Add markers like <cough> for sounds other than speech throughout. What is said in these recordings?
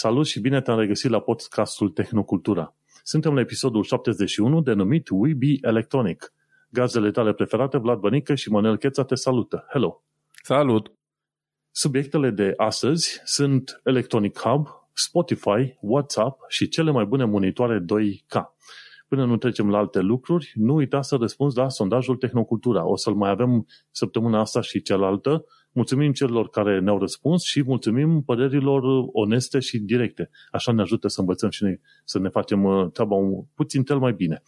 Salut și bine te-am regăsit la podcastul Tehnocultura. Suntem la episodul 71 denumit We Be Electronic. Gazele tale preferate, Vlad Bănică și Manuel Cheța te salută. Hello! Salut! Subiectele de astăzi sunt Electronic Hub, Spotify, WhatsApp și cele mai bune monitoare 2K. Până nu trecem la alte lucruri, nu uita să răspunzi la sondajul Tehnocultura. O să-l mai avem săptămâna asta și cealaltă. Mulțumim celor care ne-au răspuns și mulțumim părerilor oneste și directe. Așa ne ajută să învățăm și noi să ne facem uh, treaba puțin tel mai bine.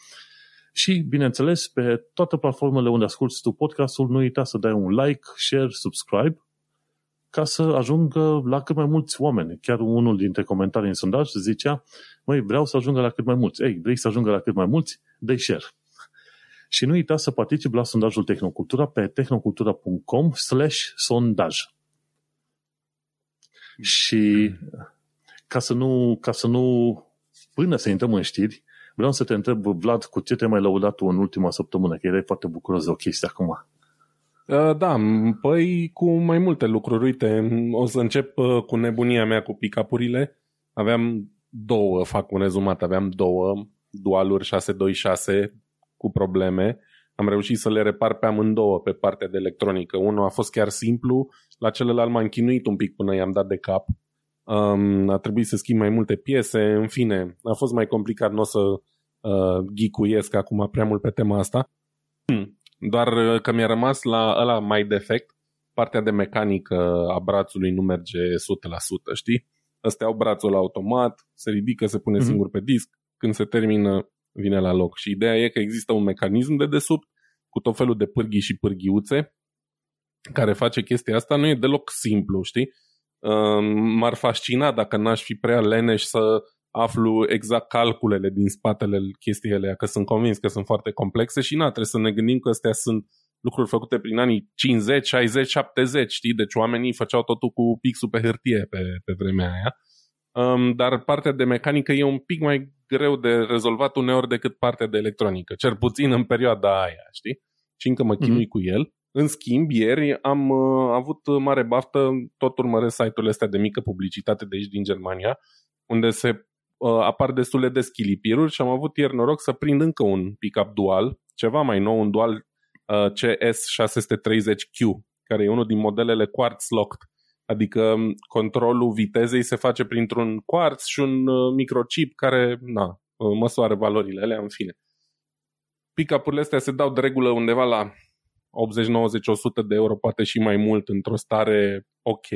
Și, bineînțeles, pe toate platformele unde asculti tu podcastul, nu uita să dai un like, share, subscribe ca să ajungă la cât mai mulți oameni. Chiar unul dintre comentarii în sondaj zicea, măi, vreau să ajungă la cât mai mulți. Ei, vrei să ajungă la cât mai mulți? dă share. Și nu uita să participi la sondajul Tehnocultura pe tehnocultura.com slash sondaj. Și ca să nu, ca să nu, până să intrăm în știri, vreau să te întreb, Vlad, cu ce te mai lăudat tu în ultima săptămână? Că erai foarte bucuros de o chestie acum. Uh, da, păi cu mai multe lucruri. Uite, o să încep uh, cu nebunia mea cu pick Aveam două, fac un rezumat, aveam două dualuri 626 cu probleme. Am reușit să le repar pe amândouă pe partea de electronică. Unul a fost chiar simplu, la celălalt m-am chinuit un pic până i-am dat de cap. Um, a trebuit să schimb mai multe piese, în fine, a fost mai complicat, nu o să uh, ghicuiesc acum prea mult pe tema asta. Hmm. Doar uh, că mi-a rămas la ăla mai defect, partea de mecanică a brațului nu merge 100%, știi? Ăstea au brațul automat, se ridică, se pune mm-hmm. singur pe disc, când se termină, vine la loc. Și ideea e că există un mecanism de desubt cu tot felul de pârghii și pârghiuțe care face chestia asta. Nu e deloc simplu, știi? M-ar fascina dacă n-aș fi prea leneș să aflu exact calculele din spatele chestiile că sunt convins că sunt foarte complexe și na, trebuie să ne gândim că astea sunt lucruri făcute prin anii 50, 60, 70, știi? Deci oamenii făceau totul cu pixul pe hârtie pe, pe vremea aia. Um, dar partea de mecanică e un pic mai greu de rezolvat uneori decât partea de electronică, cel puțin în perioada aia, știi? Și încă mă chinui mm-hmm. cu el. În schimb, ieri am uh, avut mare baftă, tot urmăresc site-urile astea de mică publicitate de aici din Germania, unde se uh, apar destule de schilipiruri și am avut ieri noroc să prind încă un pickup dual, ceva mai nou, un dual uh, CS630Q, care e unul din modelele Quartz Locked, adică um, controlul vitezei se face printr-un quartz și un uh, microchip care na, uh, măsoară valorile alea, în fine. Pick-up-urile astea se dau de regulă undeva la 80, 90, 100 de euro, poate și mai mult, într-o stare ok.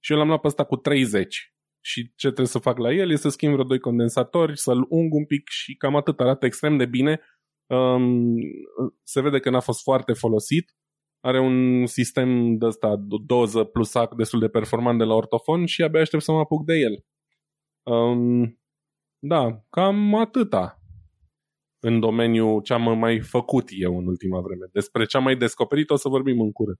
Și eu l-am luat pe ăsta cu 30 și ce trebuie să fac la el este să schimb vreo doi condensatori, să-l ung un pic și cam atât arată extrem de bine. Um, se vede că n-a fost foarte folosit. Are un sistem de ăsta, doză plus ac destul de performant de la ortofon și abia aștept să mă apuc de el. Um, da, cam atâta în domeniul ce am mai făcut eu în ultima vreme. Despre ce am mai descoperit o să vorbim în curând.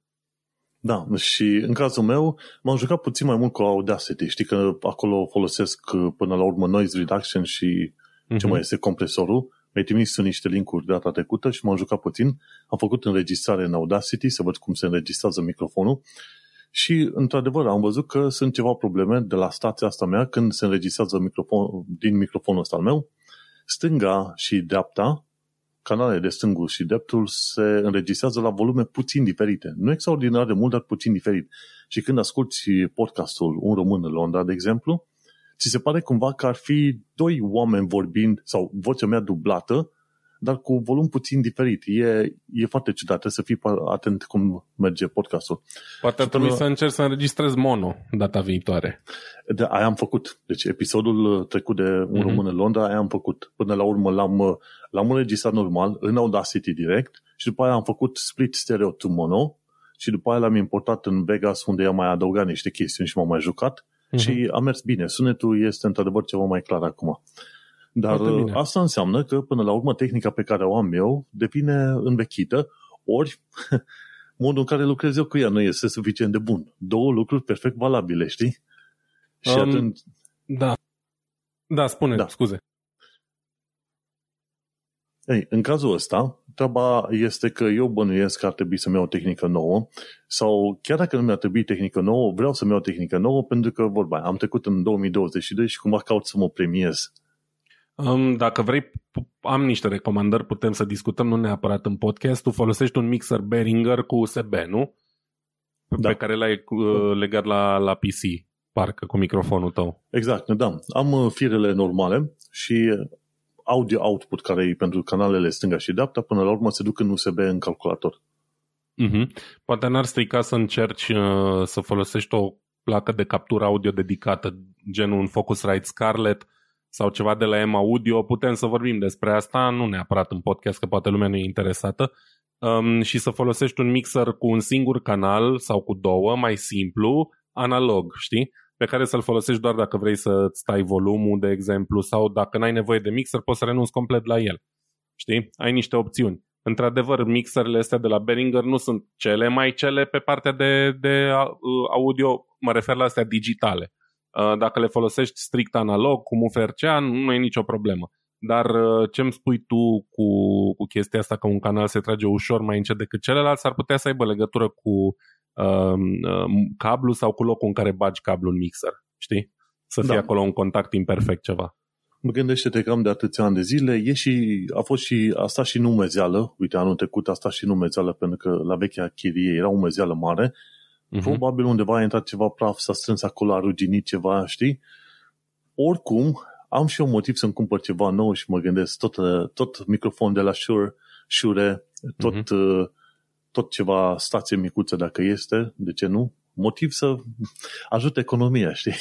Da, și în cazul meu m-am jucat puțin mai mult cu Audacity. Știi că acolo folosesc uh, până la urmă noise reduction și uh-huh. ce mhm. mai este compresorul. Mi-ai trimis niște linkuri data trecută și m-am jucat puțin. Am făcut înregistrare în Audacity să văd cum se înregistrează microfonul și, într-adevăr, am văzut că sunt ceva probleme de la stația asta mea când se înregistrează microfon, din microfonul ăsta al meu. Stânga și dreapta canalele de stângul și dreptul se înregistrează la volume puțin diferite. Nu extraordinar de mult, dar puțin diferit. Și când asculti podcastul Un român în Londra, de exemplu, ți se pare cumva că ar fi doi oameni vorbind sau vocea mea dublată dar cu volum puțin diferit. E, e foarte ciudat, trebuie să fii atent cum merge podcastul. Poate ar trebui până... să încerci să înregistrezi mono data viitoare. De, aia am făcut. Deci episodul trecut de un mm-hmm. român în Londra, aia am făcut. Până la urmă l-am, l-am înregistrat normal în Audacity direct și după aia am făcut split stereo to mono și după aia l-am importat în Vegas unde am mai adăugat niște chestiuni și m-am mai jucat mm-hmm. și a mers bine. Sunetul este într-adevăr ceva mai clar acum. Dar asta înseamnă că, până la urmă, tehnica pe care o am eu devine învechită, ori <laughs> modul în care lucrez eu cu ea nu este suficient de bun. Două lucruri perfect valabile, știi? Și um, atunci... Da. Da, spune, da. scuze. Ei, în cazul ăsta, treaba este că eu bănuiesc că ar trebui să-mi iau o tehnică nouă sau chiar dacă nu mi-ar trebui tehnică nouă, vreau să-mi iau o tehnică nouă pentru că, vorba, am trecut în 2022 și cumva caut să mă premiez. Um, dacă vrei, am niște recomandări, putem să discutăm, nu neapărat în podcast. Tu folosești un mixer Behringer cu USB, nu? Da. Pe care l-ai uh, legat la, la PC, parcă, cu microfonul tău. Exact, da. Am uh, firele normale și audio output care e pentru canalele stânga și dreapta, până la urmă se duc în USB în calculator. Mm-hmm. Poate n-ar strica să încerci uh, să folosești o placă de captură audio dedicată, genul un Focusrite Scarlett sau ceva de la M Audio. Putem să vorbim despre asta, nu neapărat în podcast, că poate lumea nu e interesată. Um, și să folosești un mixer cu un singur canal sau cu două, mai simplu, analog, știi? Pe care să-l folosești doar dacă vrei să-ți stai volumul, de exemplu, sau dacă n-ai nevoie de mixer, poți să renunți complet la el. Știi? Ai niște opțiuni. Într-adevăr, mixerele astea de la Behringer nu sunt cele mai cele pe partea de, de audio, mă refer la astea digitale. Dacă le folosești strict analog, cu RCA, nu e nicio problemă. Dar ce îmi spui tu cu, cu chestia asta că un canal se trage ușor mai încet decât celălalt, s-ar putea să aibă legătură cu uh, cablu sau cu locul în care bagi cablul în mixer, știi? Să fie da. acolo un contact imperfect ceva. Mă gândește-te că am de atâția ani de zile, e și, a fost și, a stat și numezeală, uite, anul trecut a stat și numezeală, pentru că la vechea chirie era umezeală mare, uh-huh. probabil undeva a intrat ceva praf, s-a strâns acolo, a ruginit ceva, știi? Oricum, am și eu motiv să-mi cumpăr ceva nou și mă gândesc, tot, tot microfon de la Shure, Shure tot uh-huh tot ceva stație micuță dacă este, de ce nu? Motiv să ajute economia, știi?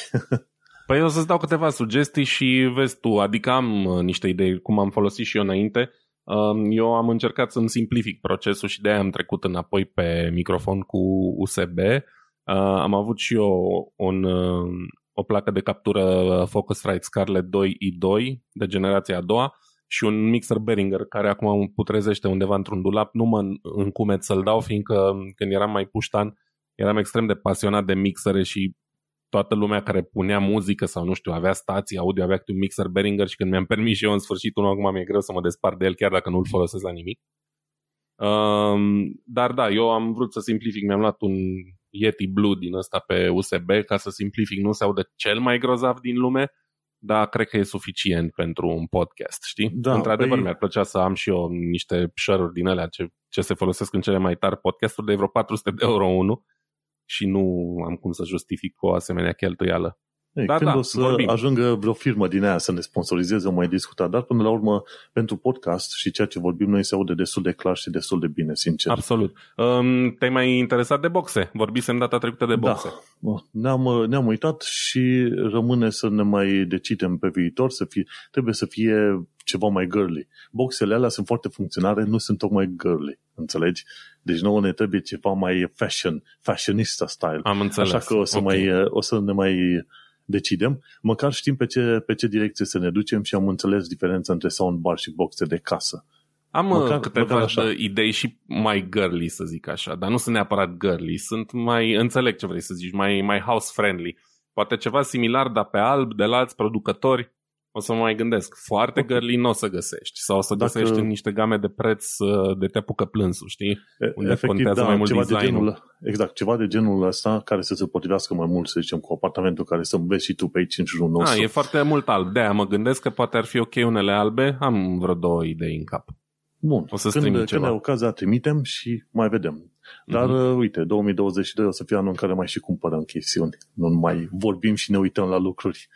<laughs> Păi eu o să-ți dau câteva sugestii și vezi tu, adică am uh, niște idei, cum am folosit și eu înainte. Um, eu am încercat să-mi simplific procesul și de-aia am trecut înapoi pe microfon cu USB. Uh, am avut și eu un, uh, o placă de captură Focusrite Scarlett 2i2 de generația a doua și un mixer Behringer care acum putrezește undeva într-un dulap, nu mă încumet să-l dau, fiindcă când eram mai puștan, eram extrem de pasionat de mixere și toată lumea care punea muzică sau nu știu, avea stații audio, avea un mixer Behringer și când mi-am permis și eu în sfârșit unul, acum mi-e greu să mă despart de el chiar dacă nu-l folosesc la nimic. Um, dar da, eu am vrut să simplific, mi-am luat un Yeti Blue din ăsta pe USB ca să simplific, nu se aude cel mai grozav din lume, dar cred că e suficient pentru un podcast, știi? Da, Într-adevăr, păi... mi-ar plăcea să am și eu niște share din alea ce, ce se folosesc în cele mai tari podcasturi de vreo 400 de euro unul și nu am cum să justific o asemenea cheltuială. Ei, da, când da, o să vorbim. ajungă vreo firmă din aia să ne sponsorizeze, o mai discuta, dar până la urmă, pentru podcast și ceea ce vorbim noi se aude destul de clar și destul de bine, sincer. Absolut. Um, te-ai mai interesat de boxe? Vorbisem data trecută de boxe. Da. Ne-am, ne-am uitat și rămâne să ne mai decidem pe viitor, să fie, trebuie să fie ceva mai girly. Boxele alea sunt foarte funcționale, nu sunt tocmai girly, înțelegi? Deci nouă ne trebuie ceva mai fashion, fashionista style. Am înțeles. Așa că o să, okay. mai, o să ne mai decidem, măcar știm pe ce, pe ce direcție să ne ducem și am înțeles diferența între soundbar și boxe de casă. Am uh, măcar, câteva măcar așa. idei și mai girly, să zic așa, dar nu sunt neapărat girly, sunt mai, înțeleg ce vrei să zici, mai, mai house-friendly. Poate ceva similar, dar pe alb, de la alți producători, o să mă mai gândesc. Foarte okay. girly nu o să găsești. Sau o să Dacă... găsești în niște game de preț uh, de te apucă plânsul, știi? Unde Efectiv, contează da, mai mult ceva de genul, Exact, ceva de genul ăsta care să se potrivească mai mult, să zicem, cu apartamentul care să vezi și tu pe aici în jurul ah, nostru. A, e foarte mult alb. De-aia mă gândesc că poate ar fi ok unele albe. Am vreo două idei în cap. Bun, o să când, când ceva. ocazia trimitem și mai vedem. Dar, uh-huh. uite, 2022 o să fie anul în care mai și cumpărăm chestiuni. Nu mai vorbim și ne uităm la lucruri.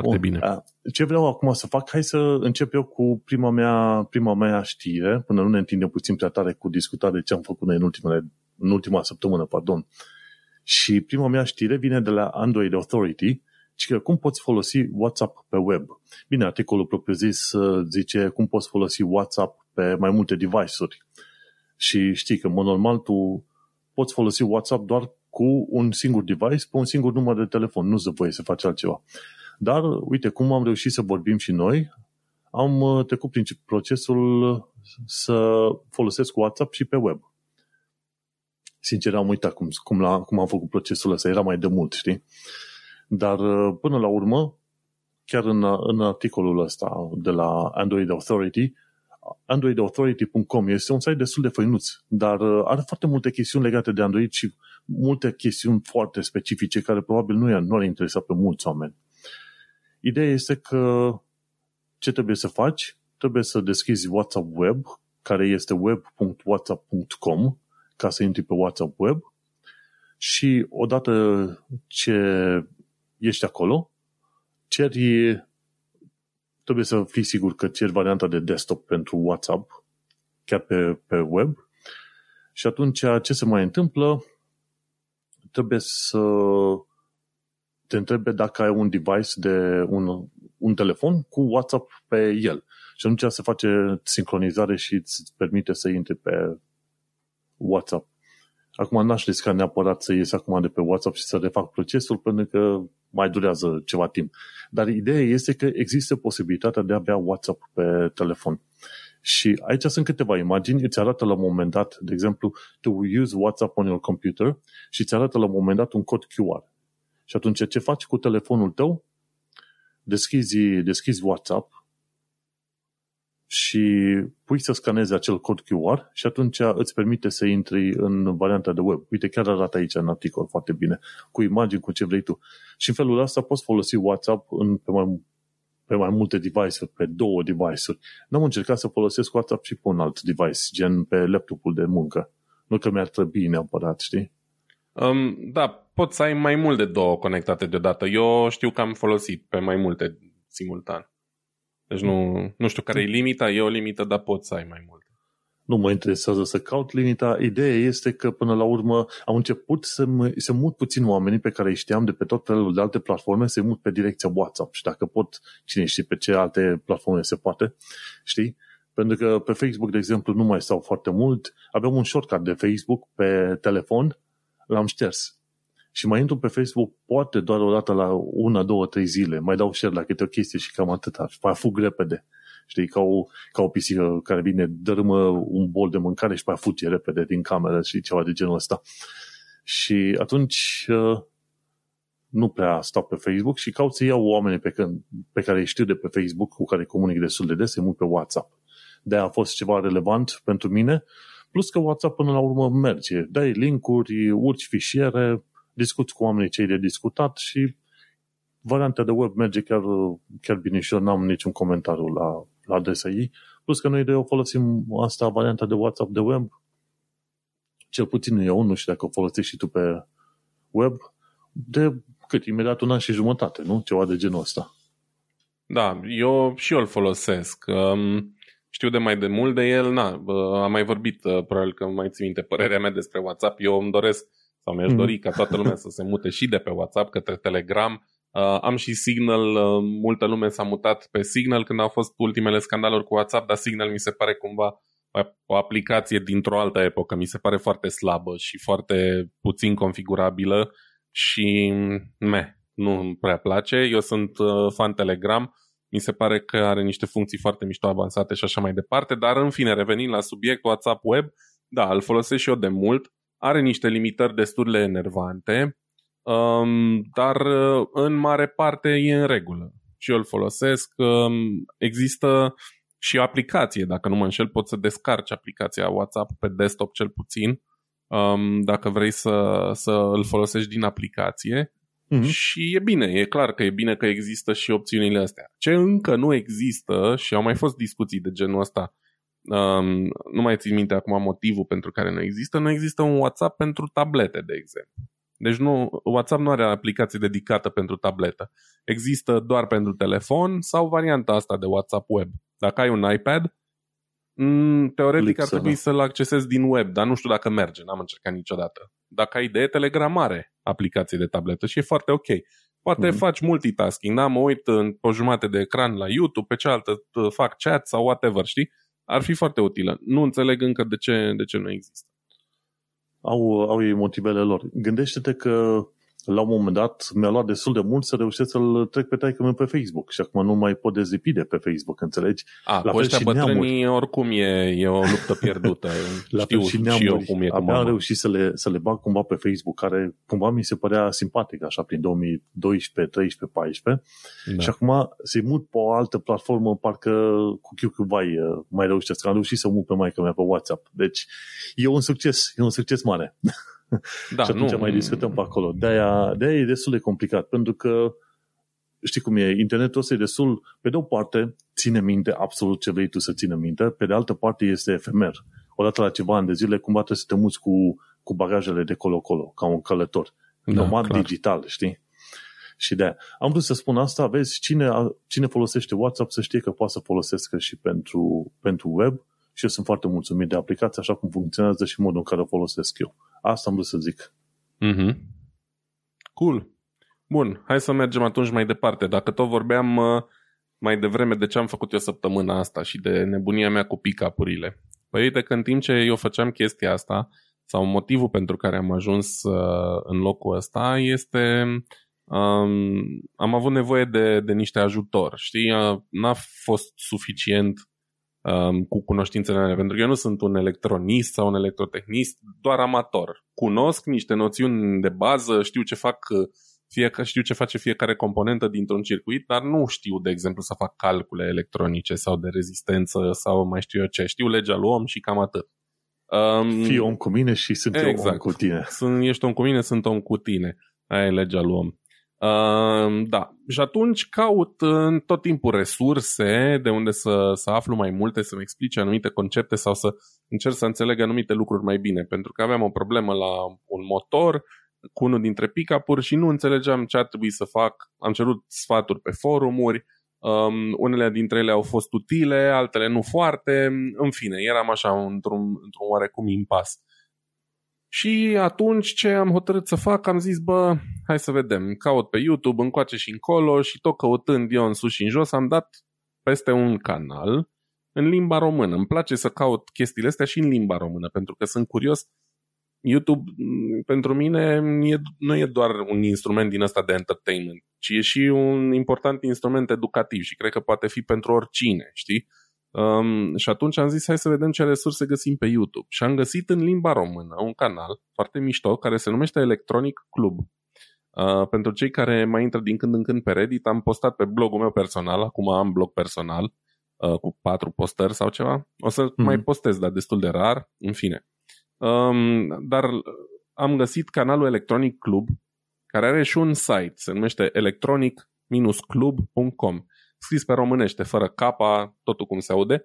Foarte Bun. bine. Ce vreau acum să fac? Hai să încep eu cu prima mea, prima mea știre, până nu ne întindem puțin prea tare cu discutat de ce am făcut noi în, ultimele, în ultima săptămână. Pardon. Și prima mea știre vine de la Android Authority, și că cum poți folosi WhatsApp pe web. Bine, articolul propriu-zis zice cum poți folosi WhatsApp pe mai multe device-uri. Și știi că, în mod normal, tu poți folosi WhatsApp doar cu un singur device, pe un singur număr de telefon. Nu-ți voie să faci altceva. Dar, uite, cum am reușit să vorbim și noi, am uh, trecut prin procesul să folosesc WhatsApp și pe web. Sincer, am uitat cum, cum, la, cum am făcut procesul ăsta, era mai de mult, știi? Dar, uh, până la urmă, chiar în, în articolul ăsta de la Android Authority, androidauthority.com. Este un site destul de făinuț, dar uh, are foarte multe chestiuni legate de Android și multe chestiuni foarte specifice care probabil nu, nu ar interesa pe mulți oameni. Ideea este că ce trebuie să faci? Trebuie să deschizi WhatsApp Web, care este web.whatsapp.com, ca să intri pe WhatsApp Web și odată ce ești acolo, ceri, trebuie să fii sigur că ceri varianta de desktop pentru WhatsApp, chiar pe, pe web, și atunci ce se mai întâmplă? Trebuie să te întrebe dacă ai un device de un, un telefon cu WhatsApp pe el. Și atunci se face sincronizare și îți permite să intri pe WhatsApp. Acum n-aș risca neapărat să ies acum de pe WhatsApp și să refac procesul pentru că mai durează ceva timp. Dar ideea este că există posibilitatea de a avea WhatsApp pe telefon. Și aici sunt câteva imagini, îți arată la un moment dat, de exemplu, to use WhatsApp on your computer și îți arată la un moment dat un cod QR. Și atunci ce faci cu telefonul tău? Deschizi, deschizi WhatsApp și pui să scanezi acel cod QR și atunci îți permite să intri în varianta de web. Uite, chiar arată aici în articol foarte bine, cu imagini, cu ce vrei tu. Și în felul ăsta poți folosi WhatsApp în, pe, mai, pe mai multe device-uri, pe două device-uri. N-am încercat să folosesc WhatsApp și pe un alt device, gen pe laptopul de muncă. Nu că mi-ar trebui neapărat, știi? Um, da, poți să ai mai mult de două conectate deodată. Eu știu că am folosit pe mai multe simultan. Deci nu, nu știu care e limita, e o limită, dar poți să ai mai mult. Nu mă interesează să caut limita. Ideea este că până la urmă au început să, mă, să mut puțin oamenii pe care îi știam de pe tot felul de alte platforme, să mut pe direcția WhatsApp. Și dacă pot, cine știe pe ce alte platforme se poate, știi? Pentru că pe Facebook, de exemplu, nu mai stau foarte mult. Aveam un shortcut de Facebook pe telefon, l-am șters și mai intru pe Facebook poate doar o dată la una, două, trei zile, mai dau share la câte o chestie și cam atâta, și fug repede. Știi, ca o, ca o pisică care vine, dărâmă un bol de mâncare și mai fuge repede din cameră și ceva de genul ăsta. Și atunci uh, nu prea stau pe Facebook și caut să iau oamenii pe, când, pe care îi știu de pe Facebook, cu care comunic destul de des, să mult pe WhatsApp. de a fost ceva relevant pentru mine, plus că WhatsApp până la urmă merge. Dai linkuri, urci fișiere, discuți cu oamenii cei de discutat și varianta de web merge chiar, chiar bine și eu n-am niciun comentariu la, la adresa ei. Plus că noi de o folosim asta, varianta de WhatsApp de web, cel puțin eu, nu știu dacă o folosești și tu pe web, de cât? Imediat un an și jumătate, nu? Ceva de genul ăsta. Da, eu și eu îl folosesc. Um, știu de mai de mult de el, na, am mai vorbit, uh, probabil că mai ții minte părerea mea despre WhatsApp. Eu îmi doresc sau mi-aș mm. dori ca toată lumea să se mute și de pe WhatsApp către Telegram. Uh, am și Signal, uh, multă lume s-a mutat pe Signal când au fost ultimele scandaluri cu WhatsApp, dar Signal mi se pare cumva o aplicație dintr-o altă epocă. Mi se pare foarte slabă și foarte puțin configurabilă și me, nu îmi prea place. Eu sunt uh, fan Telegram, mi se pare că are niște funcții foarte mișto avansate și așa mai departe, dar în fine, revenind la subiect, WhatsApp Web, da, îl folosesc și eu de mult are niște limitări destul de enervante, um, dar uh, în mare parte e în regulă. Și eu îl folosesc. Um, există și o aplicație, dacă nu mă înșel, poți să descarci aplicația WhatsApp pe desktop cel puțin, um, dacă vrei să, să îl folosești din aplicație. Mm-hmm. Și e bine, e clar că e bine că există și opțiunile astea. Ce încă nu există, și au mai fost discuții de genul ăsta um, nu mai țin minte acum motivul pentru care nu există, nu există un WhatsApp pentru tablete, de exemplu. Deci nu, WhatsApp nu are aplicație dedicată pentru tabletă. Există doar pentru telefon sau varianta asta de WhatsApp web. Dacă ai un iPad, mm, teoretic Lipsă, ar trebui da. să-l accesezi din web, dar nu știu dacă merge, n-am încercat niciodată. Dacă ai de Telegram are aplicație de tabletă și e foarte ok. Poate mm-hmm. faci multitasking, da? Mă uit în, pe o jumătate de ecran la YouTube, pe cealaltă fac chat sau whatever, știi? ar fi foarte utilă. Nu înțeleg încă de ce, de ce nu există. Au, au ei motivele lor. Gândește-te că la un moment dat mi-a luat destul de mult să reușesc să-l trec pe taică pe Facebook și acum nu mai pot dezipi de pe Facebook, înțelegi? A, la cu ăștia bătrânii neamuri. oricum e, e o luptă pierdută. <laughs> la Știu fel și, neamuri, și eu cum e Abia am reușit să le, să le bag cumva pe Facebook, care cumva mi se părea simpatic așa prin 2012, 13, 14 da. și acum se mut pe o altă platformă, parcă cu QQ vai mai reușesc. Am reușit să mut pe maica mea pe WhatsApp. Deci e un succes, e un succes mare. <laughs> Da, și atunci nu, mai discutăm pe acolo. De-aia, de-aia e destul de complicat, pentru că știi cum e, internetul ăsta e destul, pe de o parte, ține minte absolut ce vrei tu să țină minte, pe de altă parte este efemer. Odată la ceva ani de zile, cumva trebuie să te muți cu, cu bagajele de colo-colo, ca un călător. Da, Nomad clar. digital, știi? Și de Am vrut să spun asta, vezi, cine, cine folosește WhatsApp să știe că poate să folosească și pentru, pentru web și eu sunt foarte mulțumit de aplicație, așa cum funcționează și modul în care o folosesc eu. Asta am vrut să zic. Mm-hmm. Cool. Bun, hai să mergem atunci mai departe. Dacă tot vorbeam uh, mai devreme de ce am făcut eu săptămâna asta și de nebunia mea cu pick-up-urile. Păi uite că în timp ce eu făceam chestia asta, sau motivul pentru care am ajuns uh, în locul ăsta este um, am avut nevoie de, de niște ajutor. Știi, uh, n-a fost suficient um, cu cunoștințele mele, pentru că eu nu sunt un electronist sau un electrotehnist, doar amator. Cunosc niște noțiuni de bază, știu ce fac fie că știu ce face fiecare componentă dintr-un circuit, dar nu știu, de exemplu, să fac calcule electronice sau de rezistență sau mai știu eu ce. Știu legea lui om și cam atât. Um, Fii om cu mine și sunt exact. eu om exact. cu tine. Sunt, ești om cu mine, sunt om cu tine. Aia e legea lui om. Uh, da, și atunci caut în tot timpul resurse de unde să, să aflu mai multe, să-mi explice anumite concepte sau să încerc să înțeleg anumite lucruri mai bine. Pentru că aveam o problemă la un motor cu unul dintre pick și nu înțelegeam ce ar trebui să fac. Am cerut sfaturi pe forumuri, um, unele dintre ele au fost utile, altele nu foarte. În fine, eram așa într-un, într-un oarecum impas. Și atunci ce am hotărât să fac, am zis, bă, hai să vedem, caut pe YouTube încoace și încolo și tot căutând eu în sus și în jos am dat peste un canal în limba română. Îmi place să caut chestiile astea și în limba română, pentru că sunt curios. YouTube, pentru mine, e, nu e doar un instrument din ăsta de entertainment, ci e și un important instrument educativ și cred că poate fi pentru oricine, știi? Um, și atunci am zis, hai să vedem ce resurse găsim pe YouTube. Și am găsit în limba română un canal foarte mișto care se numește Electronic Club. Uh, pentru cei care mai intră din când în când pe Reddit, am postat pe blogul meu personal, acum am blog personal, uh, cu patru postări sau ceva. O să mm-hmm. mai postez, dar destul de rar, în fine. Um, dar am găsit canalul Electronic Club, care are și un site, se numește electronic-club.com scris pe românește, fără capa, totul cum se aude,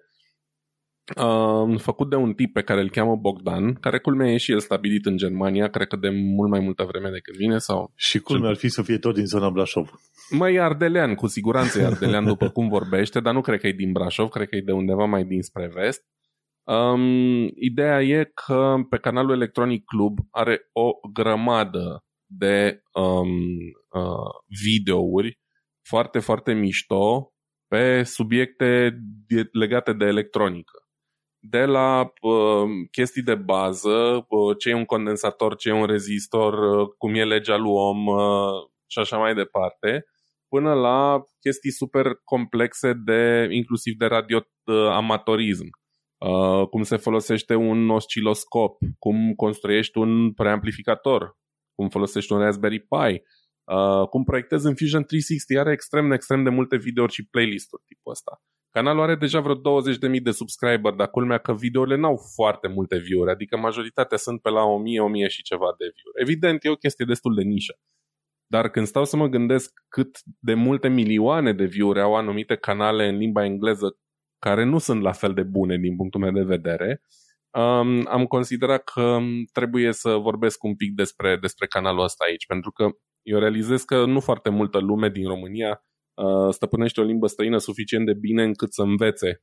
uh, făcut de un tip pe care îl cheamă Bogdan, care culmea e și el stabilit în Germania, cred că de mult mai multă vreme decât mine. Sau și culmea ar fi să fie tot din zona Brașov. Mai ardelean, cu siguranță e ardelean după cum vorbește, dar nu cred că e din Brașov, cred că e de undeva mai dinspre vest. Um, ideea e că pe canalul Electronic Club are o grămadă de um, uh, videouri foarte, foarte mișto pe subiecte legate de electronică. De la uh, chestii de bază, uh, ce e un condensator, ce e un rezistor, uh, cum e legea lui om uh, și așa mai departe, până la chestii super complexe de inclusiv de radioamatorism. Uh, cum se folosește un osciloscop, cum construiești un preamplificator, cum folosești un Raspberry Pi, Uh, cum proiectez în Fusion 360 are extrem, extrem de multe videouri și playlist-uri tipul ăsta. Canalul are deja vreo 20.000 de subscriber, dar culmea că videourile n-au foarte multe view-uri, adică majoritatea sunt pe la 1000-1000 și ceva de view-uri. Evident, e o chestie destul de nișă. Dar când stau să mă gândesc cât de multe milioane de view-uri au anumite canale în limba engleză care nu sunt la fel de bune din punctul meu de vedere, um, am considerat că trebuie să vorbesc un pic despre, despre canalul ăsta aici, pentru că eu realizez că nu foarte multă lume din România uh, stăpânește o limbă străină suficient de bine încât să învețe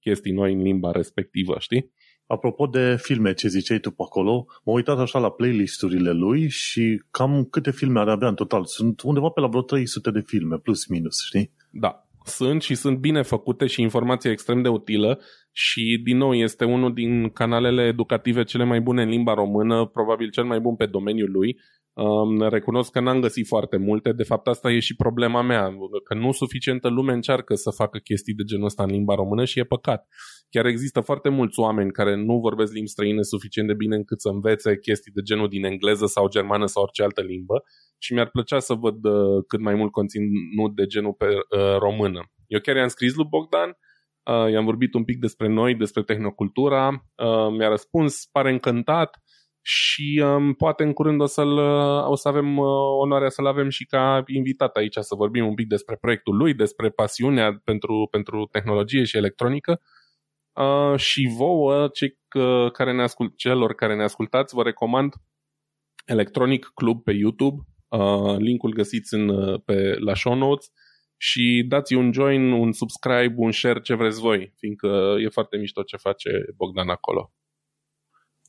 chestii noi în limba respectivă, știi? Apropo de filme, ce ziceai tu pe acolo, m-am uitat așa la playlisturile lui și cam câte filme are avea în total. Sunt undeva pe la vreo 300 de filme, plus minus, știi? Da, sunt și sunt bine făcute și informația extrem de utilă și, din nou, este unul din canalele educative cele mai bune în limba română, probabil cel mai bun pe domeniul lui Um, recunosc că n-am găsit foarte multe, de fapt asta e și problema mea, că nu suficientă lume încearcă să facă chestii de genul ăsta în limba română și e păcat. Chiar există foarte mulți oameni care nu vorbesc limbi străine suficient de bine încât să învețe chestii de genul din engleză sau germană sau orice altă limbă și mi-ar plăcea să văd uh, cât mai mult conținut de genul pe uh, română. Eu chiar i-am scris lui Bogdan, uh, i-am vorbit un pic despre noi, despre tehnocultura, uh, mi-a răspuns, pare încântat, și um, poate în curând o, să-l, uh, o să avem uh, onoarea să-l avem și ca invitat aici să vorbim un pic despre proiectul lui, despre pasiunea pentru, pentru tehnologie și electronică. Uh, și vouă, cei uh, care ne ascult, celor care ne ascultați, vă recomand Electronic Club pe YouTube, uh, linkul găsiți în, uh, pe, la show notes. Și dați un join, un subscribe, un share, ce vreți voi, fiindcă e foarte mișto ce face Bogdan acolo.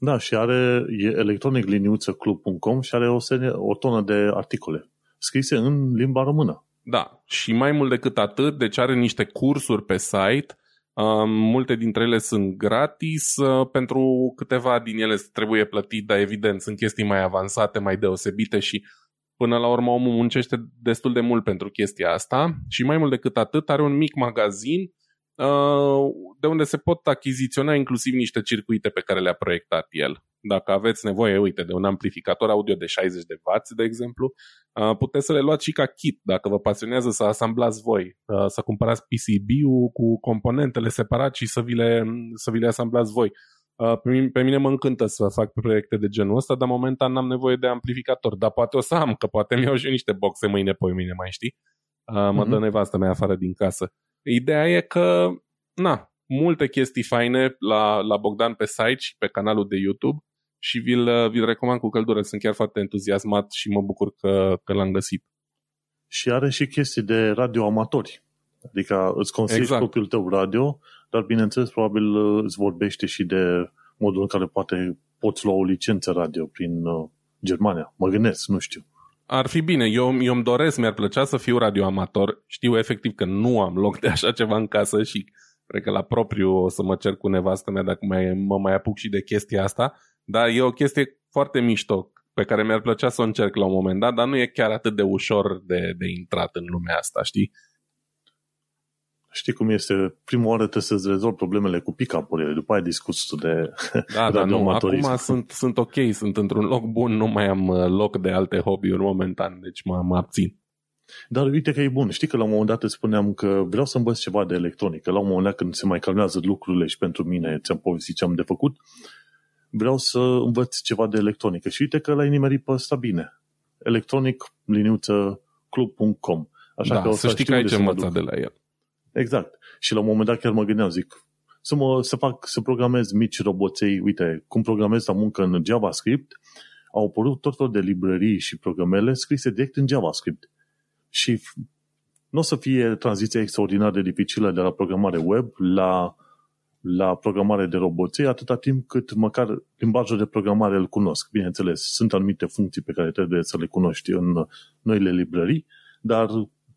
Da, și are e electronicliniuțăclub.com și are o, serie, o tonă de articole scrise în limba română. Da, și mai mult decât atât, deci are niște cursuri pe site, um, multe dintre ele sunt gratis, uh, pentru câteva din ele trebuie plătit, dar evident sunt chestii mai avansate, mai deosebite și până la urmă omul muncește destul de mult pentru chestia asta și mai mult decât atât are un mic magazin Uh, de unde se pot achiziționa inclusiv niște circuite pe care le-a proiectat el. Dacă aveți nevoie, uite, de un amplificator audio de 60 de W, de exemplu, uh, puteți să le luați și ca kit, dacă vă pasionează să asamblați voi, uh, să cumpărați PCB-ul cu componentele separat și să vi le, să vi le asamblați voi. Pe mine, pe mine mă încântă să fac proiecte de genul ăsta, dar momentan n-am nevoie de amplificator. Dar poate o să am, că poate mi-au și niște boxe mâine, poi mine, mai știi? Mă uh-huh. dă nevastă mea afară din casă. Ideea e că, na, multe chestii faine la, la Bogdan pe site și pe canalul de YouTube și vi-l, vi-l recomand cu căldură. Sunt chiar foarte entuziasmat și mă bucur că, că l-am găsit. Și are și chestii de radioamatori. Adică îți construiești exact. propriul tău radio, dar bineînțeles probabil îți vorbește și de modul în care poate poți lua o licență radio prin uh, Germania. Mă gândesc, nu știu. Ar fi bine, eu, eu îmi doresc, mi-ar plăcea să fiu radioamator. Știu efectiv că nu am loc de așa ceva în casă și cred că la propriu o să mă cer cu nevastă mea dacă mai, mă mai apuc și de chestia asta. Dar e o chestie foarte mișto pe care mi-ar plăcea să o încerc la un moment dat, dar nu e chiar atât de ușor de, de intrat în lumea asta, știi? Știi cum este, prima oară trebuie să-ți rezolvi problemele cu pick-up-urile, după aia discuți de Da, <laughs> dar nu, acum sunt, sunt ok, sunt într-un loc bun, nu mai am uh, loc de alte hobby-uri momentan, deci mă, mă abțin. Dar uite că e bun. Știi că la un moment dat îți spuneam că vreau să învăț ceva de electronică. La un moment dat când se mai calmează lucrurile și pentru mine ți-am povestit ce am de făcut, vreau să învăț ceva de electronică. Și uite că l-ai nimerit pe ăsta bine. Electronic, liniuță, club.com. Așa da, că o să, să știi că ai ce învăța de la el. Exact. Și la un moment dat chiar mă gândeam, zic, să, mă, să fac, să programez mici roboței, uite, cum programez la muncă în JavaScript, au apărut tot felul de librării și programele scrise direct în JavaScript. Și nu o să fie tranziția extraordinar de dificilă de la programare web la, la programare de roboței, atâta timp cât măcar limbajul de programare îl cunosc. Bineînțeles, sunt anumite funcții pe care trebuie să le cunoști în noile librării, dar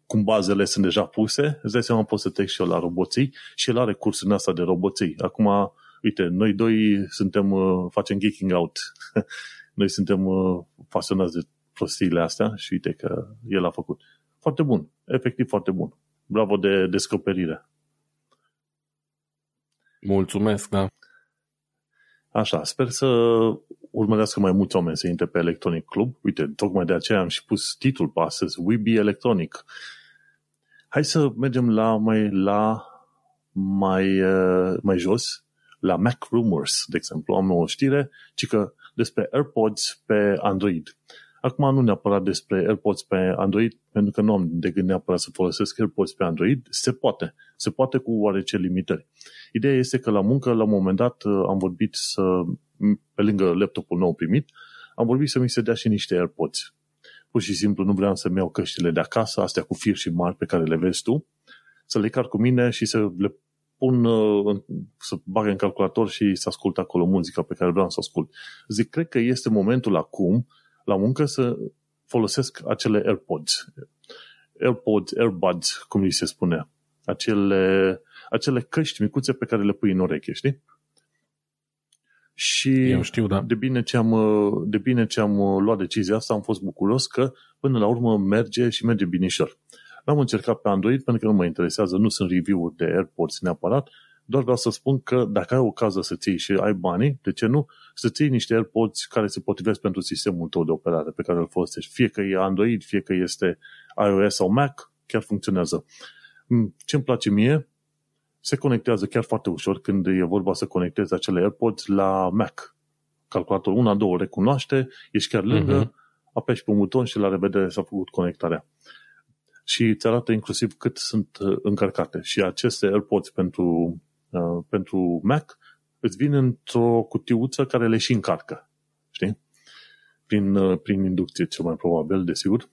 cum bazele sunt deja puse, îți dai seama, poți să trec și eu la roboții și el are cursul în asta de roboții. Acum, uite, noi doi suntem, uh, facem geeking out. <laughs> noi suntem uh, pasionați de prostiile astea și uite că el a făcut. Foarte bun, efectiv foarte bun. Bravo de descoperire. Mulțumesc, da. Așa, sper să urmărească mai mulți oameni să intre pe Electronic Club. Uite, tocmai de aceea am și pus titlul pe astăzi, We Be Electronic. Hai să mergem la mai, la mai, uh, mai jos, la Mac Rumors, de exemplu. Am o știre, ci că despre AirPods pe Android. Acum nu neapărat despre AirPods pe Android, pentru că nu am de gând neapărat să folosesc AirPods pe Android. Se poate. Se poate cu oarece limitări. Ideea este că la muncă, la un moment dat, uh, am vorbit să, pe lângă laptopul nou primit, am vorbit să mi se dea și niște AirPods pur și simplu nu vreau să-mi iau căștile de acasă, astea cu fir și mari pe care le vezi tu, să le car cu mine și să le pun, uh, să bag în calculator și să ascult acolo muzica pe care vreau să ascult. Zic, cred că este momentul acum, la muncă, să folosesc acele AirPods. AirPods, AirBuds, cum li se spune. Acele, acele căști micuțe pe care le pui în ureche, știi? Și Eu știu, da. de, bine ce am, de bine ce am luat decizia asta, am fost bucuros că până la urmă merge și merge binișor. L-am încercat pe Android pentru că nu mă interesează, nu sunt review-uri de AirPods neapărat, doar vreau să spun că dacă ai ocazia să ții și ai banii, de ce nu, să ții niște AirPods care se potrivesc pentru sistemul tău de operare pe care îl folosești. Fie că e Android, fie că este iOS sau Mac, chiar funcționează. Mm, ce îmi place mie, se conectează chiar foarte ușor când e vorba să conectezi acele AirPods la Mac. Calculatorul una, două recunoaște, ești chiar lângă, uh-huh. apeși pe un buton și la revedere s-a făcut conectarea. Și îți arată inclusiv cât sunt uh, încărcate. Și aceste AirPods pentru, uh, pentru Mac îți vin într-o cutiuță care le și încarcă. Știi? Prin, uh, prin inducție, cel mai probabil, desigur.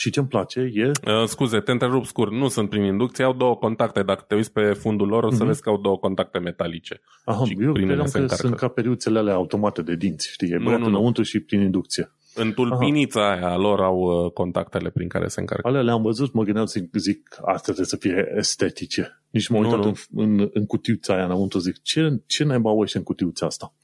Și ce-mi place e... Uh, scuze, te întrerup scurt. Nu sunt prin inducție, au două contacte. Dacă te uiți pe fundul lor, o să mm-hmm. vezi că au două contacte metalice. Aha, și eu credeam că încarcă. sunt ca periuțele alea automate de dinți, știi? E nu, nu, înăuntru și prin inducție. În tulpinița Aha. aia lor au uh, contactele prin care se încarcă. Alea le-am văzut, mă gândeam, zic, zic astea trebuie să fie estetice. Nici m-am uitat în, în, în cutiuța aia înăuntru, zic, ce, ce naiba au în cutiuța asta?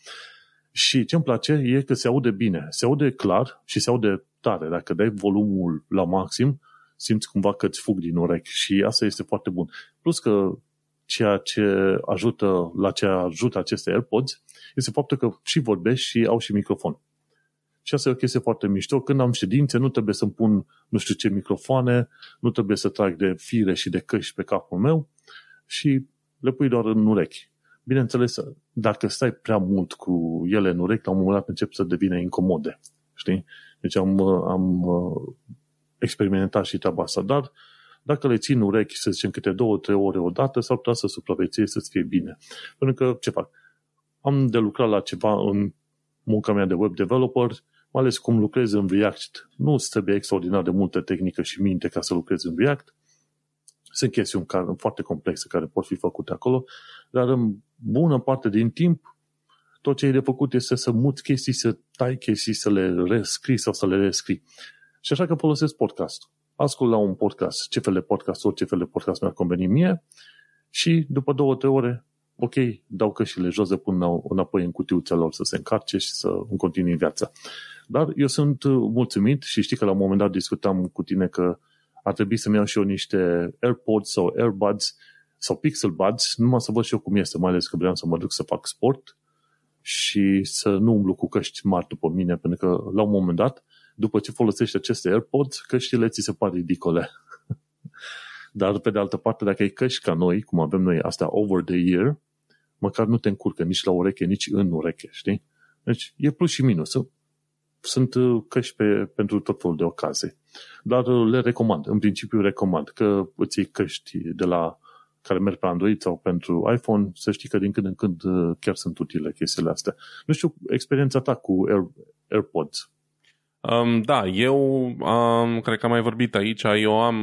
Și ce îmi place e că se aude bine, se aude clar și se aude tare. Dacă dai volumul la maxim, simți cumva că îți fug din urechi și asta este foarte bun. Plus că ceea ce ajută, la ce ajută aceste AirPods este faptul că și vorbești și au și microfon. Și asta e o chestie foarte mișto. Când am ședințe, nu trebuie să-mi pun nu știu ce microfoane, nu trebuie să trag de fire și de căști pe capul meu și le pui doar în urechi. Bineînțeles, dacă stai prea mult cu ele în urechi, la un moment dat încep să devină incomode. Știi? Deci am, am uh, experimentat și treaba asta. Dar dacă le țin urechi, să zicem, câte două, trei ore odată, s-ar putea să supraviețuie să-ți fie bine. Pentru că, ce fac? Am de lucrat la ceva în munca mea de web developer, mai ales cum lucrez în React. Nu îți trebuie extraordinar de multă tehnică și minte ca să lucrezi în React. Sunt chestiuni care, foarte complexe care pot fi făcute acolo, dar în bună parte din timp tot ce ai de făcut este să muți chestii, să tai chestii, să le rescrii sau să le rescrii. Și așa că folosesc podcast. Ascult la un podcast, ce fel de podcast, orice fel de podcast mi-ar conveni mie și după două, trei ore, ok, dau căștile jos de pun înapoi în cutiuța lor să se încarce și să îmi continui viața. Dar eu sunt mulțumit și știi că la un moment dat discutam cu tine că ar trebui să-mi iau și eu niște AirPods sau AirBuds sau Pixel Buds, numai să văd și eu cum este, mai ales că vreau să mă duc să fac sport și să nu umblu cu căști mari după mine, pentru că la un moment dat, după ce folosești aceste AirPods, căștile ți se par ridicole. <laughs> Dar, pe de altă parte, dacă ai căști ca noi, cum avem noi astea over the year, măcar nu te încurcă nici la ureche, nici în ureche, știi? Deci e plus și minus. Sunt uh, căști pe, pentru tot felul de ocazii. Dar uh, le recomand. În principiu recomand că îți iei căști de la care merg pe Android sau pentru iPhone, să știi că din când în când uh, chiar sunt utile chestiile astea. Nu știu, experiența ta cu Air, AirPods. Um, da, eu um, cred că am mai vorbit aici, eu am,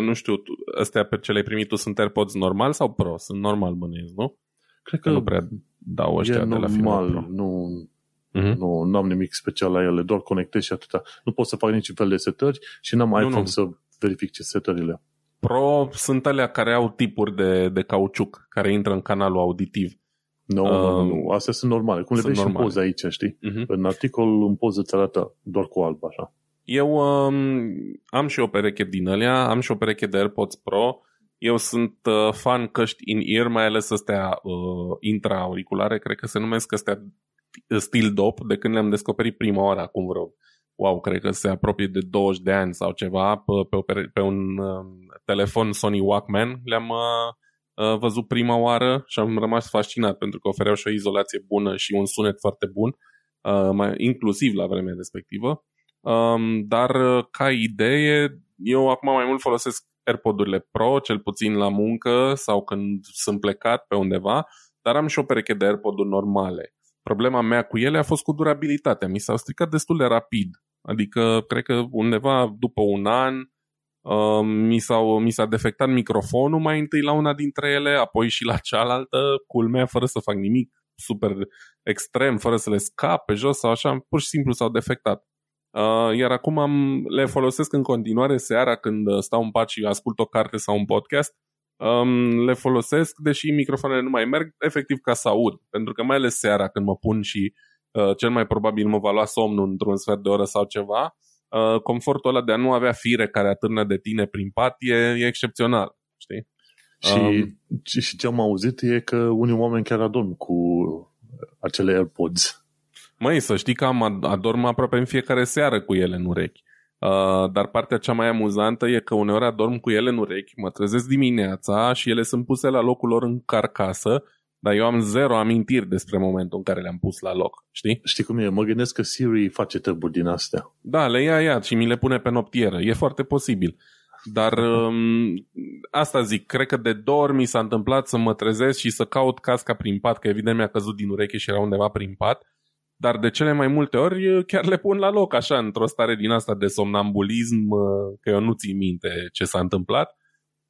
nu știu, astea pe ce le-ai primit tu sunt AirPods normal sau Pro? Sunt normal bănuiesc, nu? Cred că, că nu prea dau ăștia de la normal, Pro. nu, uh-huh. nu, nu am nimic special la ele, doar conectez și atâta. Nu pot să fac niciun fel de setări și n-am nu, iPhone nu. să verific ce setările. Pro sunt alea care au tipuri de, de cauciuc, care intră în canalul auditiv. Nu, no, uh, nu, nu, astea sunt normale. Cum le vezi normale. și în poză aici, știi? Uh-huh. În articol, în poză îți arată doar cu alb, așa. Eu um, am și o pereche din alea, am și o pereche de AirPods Pro. Eu sunt uh, fan căști in-ear, mai ales astea uh, intra-auriculare, cred că se numesc astea Steel Dop, de când le-am descoperit prima oară, acum vreo wow, cred că se apropie de 20 de ani sau ceva, pe, pe, pe un uh, telefon Sony Walkman. Le-am uh, uh, văzut prima oară și am rămas fascinat pentru că ofereau și o izolație bună și un sunet foarte bun, uh, mai, inclusiv la vremea respectivă. Um, dar uh, ca idee, eu acum mai mult folosesc AirPod-urile Pro, cel puțin la muncă sau când sunt plecat pe undeva, dar am și o pereche de AirPod-uri normale. Problema mea cu ele a fost cu durabilitatea. Mi s-au stricat destul de rapid. Adică, cred că undeva după un an uh, mi, s-au, mi s-a defectat microfonul mai întâi la una dintre ele, apoi și la cealaltă, culmea, fără să fac nimic super extrem, fără să le scap pe jos sau așa, pur și simplu s-au defectat. Uh, iar acum am, le folosesc în continuare seara când stau în pat și ascult o carte sau un podcast. Um, le folosesc, deși microfoanele nu mai merg, efectiv ca să aud. Pentru că mai ales seara când mă pun și uh, cel mai probabil mă va lua somnul într-un sfert de oră sau ceva, uh, confortul ăla de a nu avea fire care atârnă de tine prin pat e, e excepțional. Știi? Și, um, și ce am auzit e că unii oameni chiar adorm cu acele AirPods. Măi, să știi că am adorm aproape în fiecare seară cu ele în urechi. Uh, dar partea cea mai amuzantă e că uneori adorm cu ele în urechi, mă trezesc dimineața și ele sunt puse la locul lor în carcasă, dar eu am zero amintiri despre momentul în care le-am pus la loc, știi? Știi cum e? Mă gândesc că Siri face treburi din astea. Da, le ia ea și mi le pune pe noptieră. E foarte posibil. Dar um, asta zic, cred că de două ori mi s-a întâmplat să mă trezesc și să caut casca prin pat, că evident mi-a căzut din ureche și era undeva prin pat dar de cele mai multe ori chiar le pun la loc, așa, într-o stare din asta de somnambulism, că eu nu țin minte ce s-a întâmplat.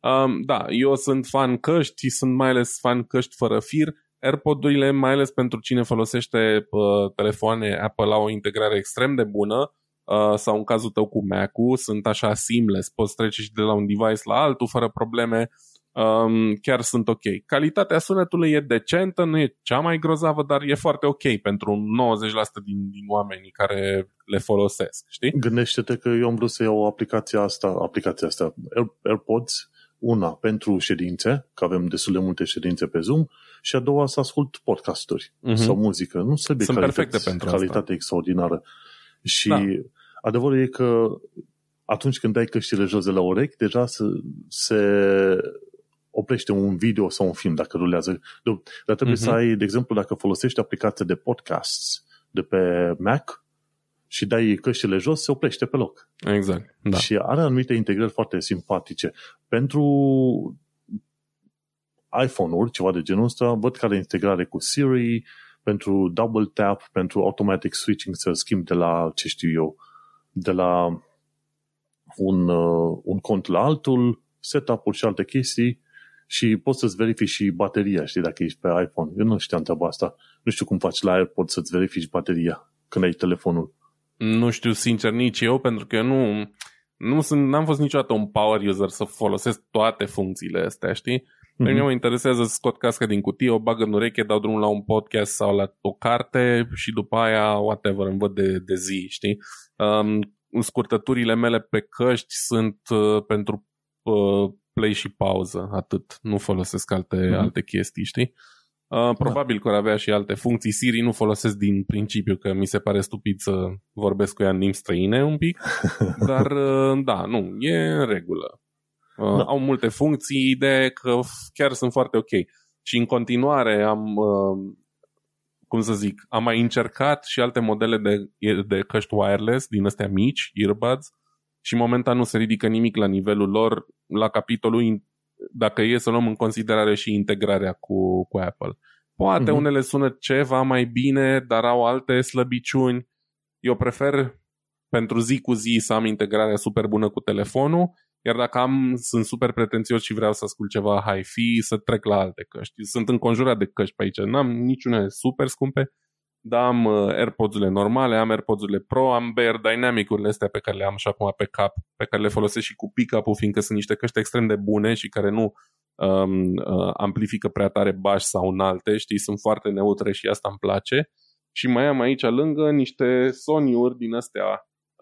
Um, da, eu sunt fan căști și sunt mai ales fan căști fără fir. AirPod-urile, mai ales pentru cine folosește uh, telefoane Apple, au o integrare extrem de bună uh, sau în cazul tău cu Mac-ul, sunt așa seamless, poți trece și de la un device la altul fără probleme um, chiar sunt ok. Calitatea sunetului e decentă, nu e cea mai grozavă, dar e foarte ok pentru 90% din, din oamenii care le folosesc, știi? Gândește-te că eu am vrut să iau aplicația asta, aplicația asta, AirPods, una pentru ședințe, că avem destul de multe ședințe pe Zoom, și a doua să ascult podcasturi uh-huh. sau muzică. Nu se Sunt perfecte pentru calitate asta. extraordinară. Și da. adevărul e că atunci când dai căștile jos de la urechi, deja se, se oprește un video sau un film dacă rulează. Dar trebuie uh-huh. să ai, de exemplu, dacă folosești aplicația de podcasts de pe Mac și dai căștile jos, se oprește pe loc. Exact. Da. Și are anumite integrări foarte simpatice. Pentru iPhone-uri, ceva de genul ăsta, văd că are integrare cu Siri, pentru double tap, pentru automatic switching, să schimb de la, ce știu eu, de la un, uh, un cont la altul, setup-uri și alte chestii și poți să-ți verifici și bateria, știi, dacă ești pe iPhone. Eu nu știam treaba asta. Nu știu cum faci la AirPods să-ți verifici bateria când ai telefonul. Nu știu sincer nici eu, pentru că eu nu, nu sunt, n-am fost niciodată un power user să folosesc toate funcțiile astea, știi? Pe mm-hmm. mine mă interesează să scot casca din cutie, o bag în ureche, dau drumul la un podcast sau la o carte și după aia, whatever, îmi văd de, de zi, știi? Um, scurtăturile mele pe căști sunt uh, pentru uh, play și pauză, atât. Nu folosesc alte, mm-hmm. alte chestii, știi? Uh, probabil da. că ar avea și alte funcții. Siri nu folosesc din principiu, că mi se pare stupid să vorbesc cu ea în limbi străine un pic, <laughs> dar uh, da, nu, e în regulă. Uh, da. Au multe funcții, ideea că chiar sunt foarte ok. Și în continuare am, uh, cum să zic, am mai încercat și alte modele de, de căști wireless din astea mici, earbuds, și momentan nu se ridică nimic la nivelul lor la capitolul dacă e să luăm în considerare și integrarea cu, cu Apple. Poate uh-huh. unele sună ceva mai bine, dar au alte slăbiciuni. Eu prefer pentru zi cu zi să am integrarea super bună cu telefonul, iar dacă am, sunt super pretențios și vreau să ascult ceva hi-fi, să trec la alte căști. Sunt înconjurat de căști pe aici. N-am niciune super scumpe, da, am uh, AirPods-urile normale, am AirPods-urile Pro, am Bear Dynamic-urile astea pe care le am și acum pe cap, pe care le folosesc și cu pick-up-ul, fiindcă sunt niște căști extrem de bune și care nu um, uh, amplifică prea tare bași sau înalte, știi, sunt foarte neutre și asta îmi place. Și mai am aici lângă niște Sony-uri din astea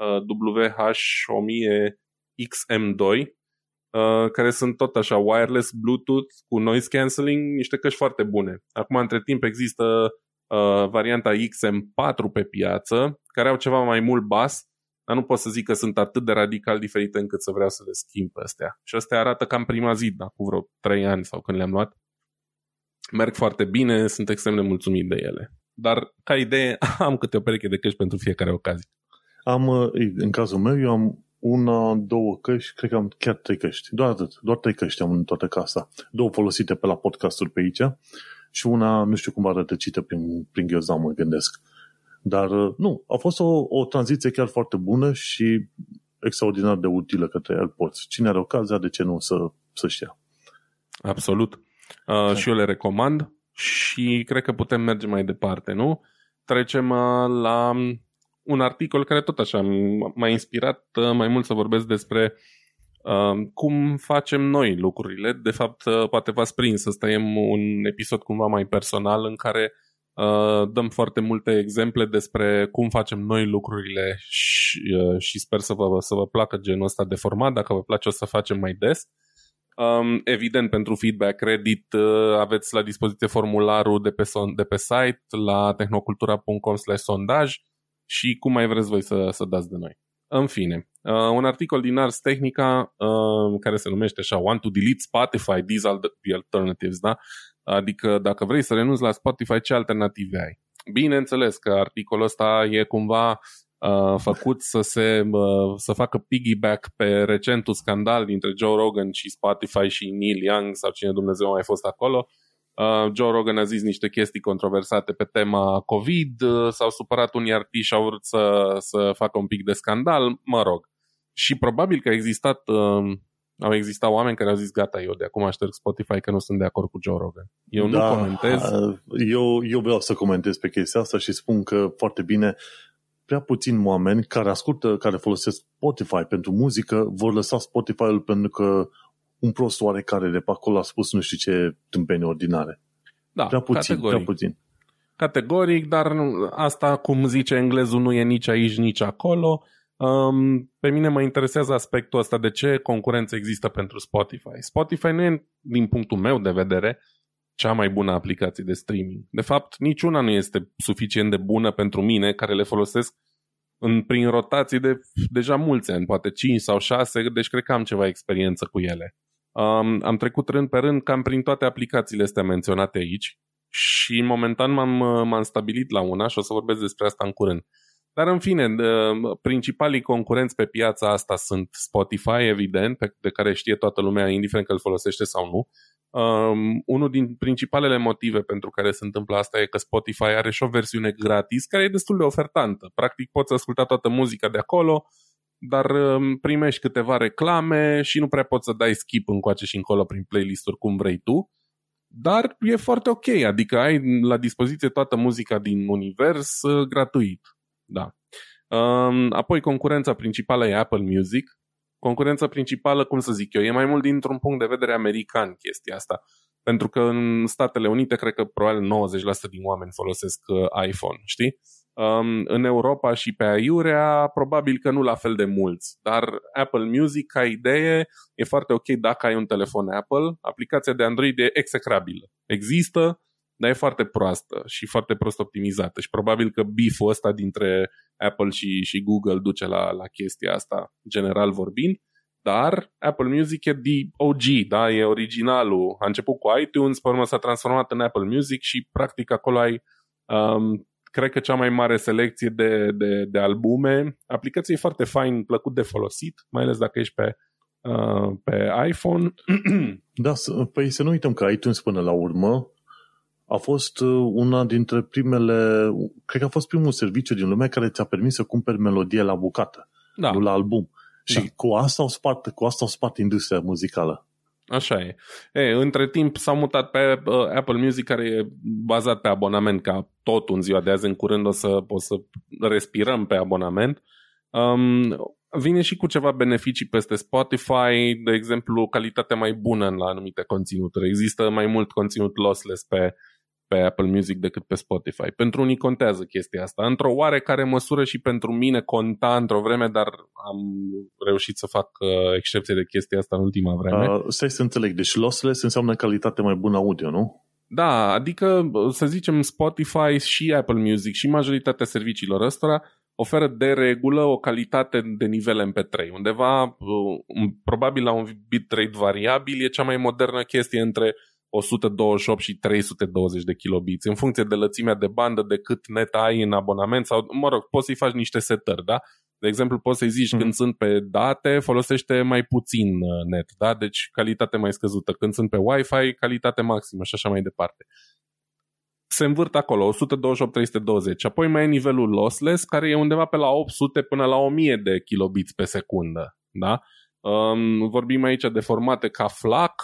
uh, WH-1000 XM2, uh, care sunt tot așa wireless, Bluetooth, cu noise cancelling, niște căști foarte bune. Acum, între timp, există uh, varianta XM4 pe piață, care au ceva mai mult bas, dar nu pot să zic că sunt atât de radical diferite încât să vreau să le schimb pe astea. Și astea arată cam prima zi, da, cu vreo 3 ani sau când le-am luat. Merg foarte bine, sunt extrem de mulțumit de ele. Dar, ca idee, <laughs> am câte o pereche de căști pentru fiecare ocazie. Am, uh, în cazul meu, eu am una, două căști, cred că am chiar trei căști. Doar atât, doar trei căști am în toată casa. Două folosite pe la podcasturi pe aici și una, nu știu cum a rătăcită prin, prin ghiozdan, mă gândesc. Dar uh, nu, a fost o, o tranziție chiar foarte bună și extraordinar de utilă către AirPods. Cine are ocazia, de ce nu să, să știa? Absolut. Uh, și eu le recomand și cred că putem merge mai departe, nu? Trecem uh, la un articol care tot așa m-a inspirat uh, mai mult să vorbesc despre Uh, cum facem noi lucrurile? De fapt, uh, poate v-ați prins, ăsta e un episod cumva mai personal în care uh, dăm foarte multe exemple despre cum facem noi lucrurile și, uh, și sper să vă, să vă placă genul ăsta de format. Dacă vă place o să facem mai des. Um, evident, pentru feedback credit uh, aveți la dispoziție formularul de pe, son- de pe site la tehnocultura.com sondaj și cum mai vreți voi să, să dați de noi. În fine, uh, un articol din Ars Technica uh, care se numește așa Want to delete Spotify, these are the alternatives, da? Adică dacă vrei să renunți la Spotify, ce alternative ai? Bineînțeles că articolul ăsta e cumva uh, făcut să se uh, să facă piggyback pe recentul scandal dintre Joe Rogan și Spotify și Neil Young sau cine Dumnezeu a mai fost acolo. Uh, Joe Rogan a zis niște chestii controversate pe tema COVID, uh, s-au supărat unii artiști și au vrut să, să facă un pic de scandal, mă rog. Și probabil că a existat uh, au existat oameni care au zis gata, eu de acum șterg Spotify că nu sunt de acord cu Joe Rogan. Eu da, nu comentez. Eu, eu vreau să comentez pe chestia asta și spun că foarte bine prea puțini oameni care ascultă, care folosesc Spotify pentru muzică, vor lăsa Spotify-ul pentru că un prost oarecare de pe acolo a spus nu știu ce tâmpeni ordinare. Da, prea puțin, categoric. prea puțin. Categoric, dar asta, cum zice englezul, nu e nici aici, nici acolo. Um, pe mine mă interesează aspectul ăsta de ce concurență există pentru Spotify. Spotify nu e, din punctul meu de vedere, cea mai bună aplicație de streaming. De fapt, niciuna nu este suficient de bună pentru mine, care le folosesc în, prin rotații de deja mulți ani, poate 5 sau 6, deci cred că am ceva experiență cu ele. Um, am trecut rând pe rând cam prin toate aplicațiile astea menționate aici și momentan m-am, m-am stabilit la una și o să vorbesc despre asta în curând. Dar în fine, de, principalii concurenți pe piața asta sunt Spotify, evident, pe, de care știe toată lumea, indiferent că îl folosește sau nu. Um, unul din principalele motive pentru care se întâmplă asta e că Spotify are și o versiune gratis care e destul de ofertantă. Practic poți asculta toată muzica de acolo, dar um, primești câteva reclame și nu prea poți să dai skip încoace și încolo prin playlist-uri cum vrei tu. Dar e foarte ok, adică ai la dispoziție toată muzica din univers uh, gratuit. Da. Um, apoi concurența principală e Apple Music, concurența principală, cum să zic eu, e mai mult dintr-un punct de vedere american chestia asta. Pentru că în Statele Unite cred că probabil 90% din oameni folosesc uh, iPhone, știi? Um, în Europa și pe aiurea, probabil că nu la fel de mulți, dar Apple Music ca idee e foarte ok dacă ai un telefon Apple. Aplicația de Android e execrabilă. Există, dar e foarte proastă și foarte prost optimizată și probabil că beef-ul ăsta dintre Apple și, și Google duce la, la chestia asta, general vorbind, dar Apple Music e the OG, da? e originalul. A început cu iTunes, pe urmă s-a transformat în Apple Music și practic acolo ai um, cred că cea mai mare selecție de, de, de albume. Aplicația e foarte fain, plăcut de folosit, mai ales dacă ești pe, uh, pe iPhone. da, păi să nu uităm că iTunes până la urmă a fost uh, una dintre primele, cred că a fost primul serviciu din lume care ți-a permis să cumperi melodie la bucată, da. nu la album. Și da. cu asta au spart, cu asta au spart industria muzicală. Așa e. e. Între timp s-au mutat pe uh, Apple Music care e bazat pe abonament ca tot în ziua de azi. În curând o să, o să respirăm pe abonament. Um, vine și cu ceva beneficii peste Spotify, de exemplu, calitate mai bună la anumite conținuturi. Există mai mult conținut lossless pe pe Apple Music decât pe Spotify. Pentru unii contează chestia asta. Într-o oarecare măsură și pentru mine conta într-o vreme, dar am reușit să fac uh, excepție de chestia asta în ultima vreme. Uh, stai să înțeleg. Deci lossless înseamnă calitate mai bună audio, nu? Da, adică să zicem Spotify și Apple Music și majoritatea serviciilor ăstora oferă de regulă o calitate de nivel MP3. Undeva, uh, probabil la un bitrate variabil, e cea mai modernă chestie între 128 și 320 de kilobits, în funcție de lățimea de bandă, de cât net ai în abonament sau, mă rog, poți să-i faci niște setări, da? De exemplu, poți să-i zici mm. când sunt pe date, folosește mai puțin uh, net, da? Deci calitate mai scăzută. Când sunt pe Wi-Fi, calitate maximă și așa mai departe. Se învârt acolo, 128-320. Apoi mai e nivelul lossless, care e undeva pe la 800 până la 1000 de kilobits pe secundă, da? Um, vorbim aici de formate ca FLAC,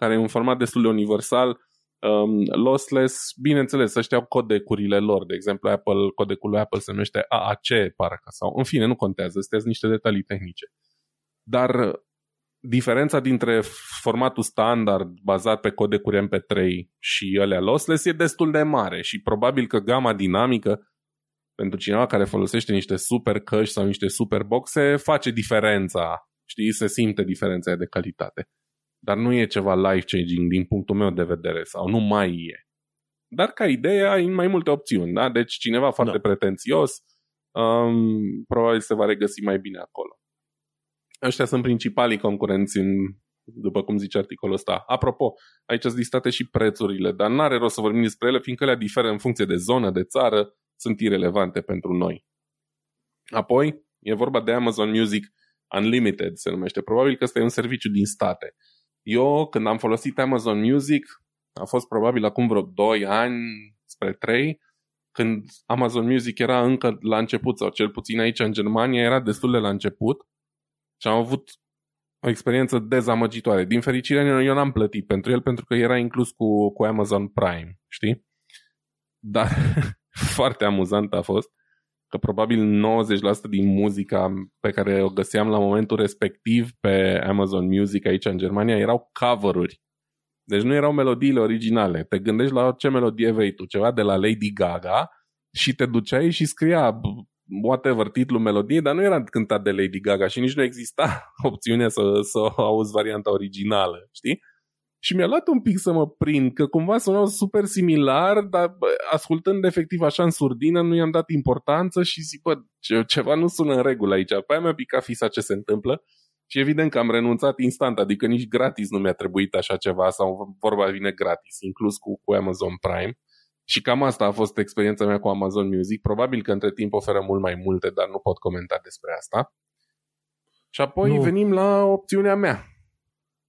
care e un format destul de universal, um, lossless, bineînțeles, să știau codecurile lor, de exemplu Apple, codecul lui Apple se numește AAC, parcă, sau în fine, nu contează, astea sunt niște detalii tehnice. Dar diferența dintre formatul standard bazat pe codecuri MP3 și alea lossless e destul de mare și probabil că gama dinamică pentru cineva care folosește niște super căști sau niște super boxe face diferența, știi, se simte diferența de calitate. Dar nu e ceva life-changing din punctul meu de vedere sau nu mai e. Dar ca idee ai mai multe opțiuni, da? Deci cineva foarte da. pretențios um, probabil se va regăsi mai bine acolo. Ăștia sunt principalii concurenți în, după cum zice articolul ăsta. Apropo, aici sunt listate și prețurile, dar n-are rost să vorbim despre ele, fiindcă ele diferă în funcție de zonă, de țară, sunt irelevante pentru noi. Apoi, e vorba de Amazon Music Unlimited, se numește. Probabil că ăsta e un serviciu din state. Eu, când am folosit Amazon Music, a fost probabil acum vreo 2 ani spre 3, când Amazon Music era încă la început, sau cel puțin aici în Germania era destul de la început și am avut o experiență dezamăgitoare. Din fericire, eu n-am plătit pentru el pentru că era inclus cu, cu Amazon Prime, știi? Dar <laughs> foarte amuzant a fost că probabil 90% din muzica pe care o găseam la momentul respectiv pe Amazon Music aici în Germania erau cover-uri. Deci nu erau melodiile originale. Te gândești la ce melodie vrei tu, ceva de la Lady Gaga și te duceai și scria whatever, titlul melodiei, dar nu era cântat de Lady Gaga și nici nu exista <laughs> opțiunea să, să auzi varianta originală, știi? Și mi-a luat un pic să mă prind, că cumva sunau super similar, dar bă, ascultând efectiv așa în surdină nu i-am dat importanță și zic, bă, ce, ceva nu sună în regulă aici. Pe aia mi-a picat fisa ce se întâmplă și evident că am renunțat instant, adică nici gratis nu mi-a trebuit așa ceva sau vorba vine gratis, inclus cu, cu Amazon Prime. Și cam asta a fost experiența mea cu Amazon Music. Probabil că între timp oferă mult mai multe, dar nu pot comenta despre asta. Și apoi nu. venim la opțiunea mea.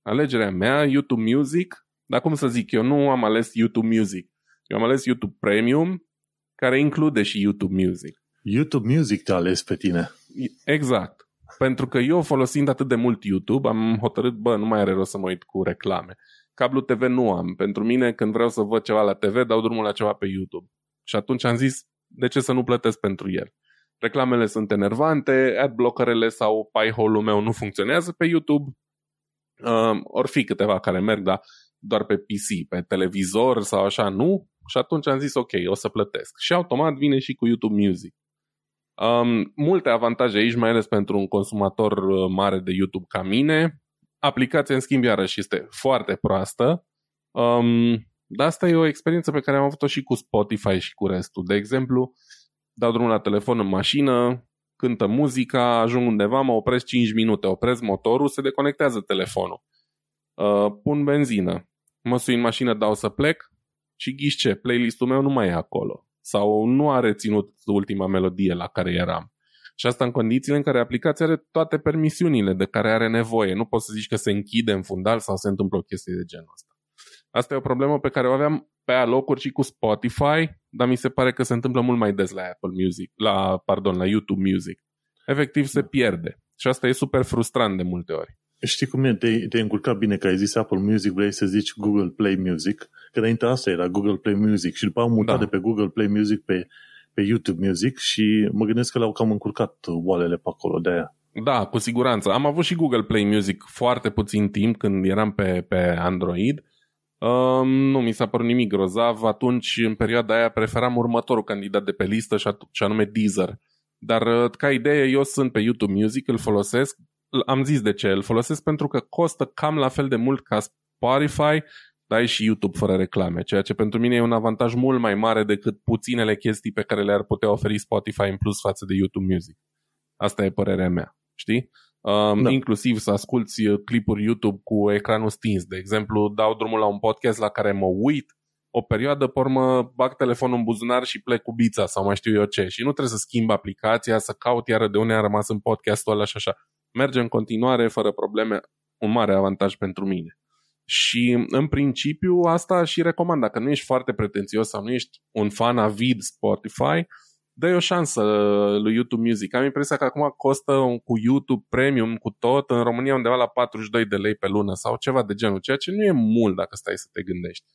Alegerea mea, YouTube Music. Dar cum să zic, eu nu am ales YouTube Music. Eu am ales YouTube Premium, care include și YouTube Music. YouTube Music te-a ales pe tine. Exact. Pentru că eu folosind atât de mult YouTube, am hotărât, bă, nu mai are rost să mă uit cu reclame. Cablu TV nu am. Pentru mine, când vreau să văd ceva la TV, dau drumul la ceva pe YouTube. Și atunci am zis, de ce să nu plătesc pentru el? Reclamele sunt enervante, adblockerele sau piehole-ul meu nu funcționează pe YouTube. Uh, or fi câteva care merg, dar doar pe PC, pe televizor sau așa, nu. Și atunci am zis, ok, o să plătesc. Și automat vine și cu YouTube Music. Um, multe avantaje aici, mai ales pentru un consumator uh, mare de YouTube ca mine. Aplicația, în schimb, iarăși este foarte proastă. Um, dar asta e o experiență pe care am avut-o și cu Spotify și cu restul. De exemplu, dau drumul la telefon în mașină, cântă muzica, ajung undeva, mă opresc 5 minute, opresc motorul, se deconectează telefonul. Uh, pun benzină, mă sui în mașină, dau să plec și ghiși ce, playlistul meu nu mai e acolo. Sau nu a reținut ultima melodie la care eram. Și asta în condițiile în care aplicația are toate permisiunile de care are nevoie. Nu poți să zici că se închide în fundal sau se întâmplă o chestie de genul ăsta. Asta e o problemă pe care o aveam pe alocuri și cu Spotify, dar mi se pare că se întâmplă mult mai des la Apple Music, la, pardon, la YouTube Music. Efectiv se pierde. Și asta e super frustrant de multe ori. Știi cum e? Te-ai, te încurcat bine că ai zis Apple Music, vrei să zici Google Play Music, că înainte asta era Google Play Music și după am mutat da. de pe Google Play Music pe pe YouTube Music și mă gândesc că le-au cam încurcat oalele pe acolo de aia. Da, cu siguranță. Am avut și Google Play Music foarte puțin timp când eram pe, pe Android. Um, nu mi s-a părut nimic grozav. Atunci, în perioada aia, preferam următorul candidat de pe listă și, at- și anume Deezer. Dar, uh, ca idee, eu sunt pe YouTube Music, îl folosesc. Am zis de ce. Îl folosesc pentru că costă cam la fel de mult ca Spotify dar ai și YouTube fără reclame, ceea ce pentru mine e un avantaj mult mai mare decât puținele chestii pe care le-ar putea oferi Spotify în plus față de YouTube Music. Asta e părerea mea, știi? Um, da. Inclusiv să asculti uh, clipuri YouTube cu ecranul stins. De exemplu, dau drumul la un podcast la care mă uit, o perioadă, pe urmă, bag telefonul în buzunar și plec cu bița sau mai știu eu ce. Și nu trebuie să schimb aplicația, să caut iară de unde a rămas în podcastul ăla și așa. Merge în continuare, fără probleme, un mare avantaj pentru mine. Și în principiu asta și recomand. Dacă nu ești foarte pretențios sau nu ești un fan avid Spotify, dă o șansă lui YouTube Music. Am impresia că acum costă cu YouTube Premium, cu tot, în România undeva la 42 de lei pe lună sau ceva de genul, ceea ce nu e mult dacă stai să te gândești.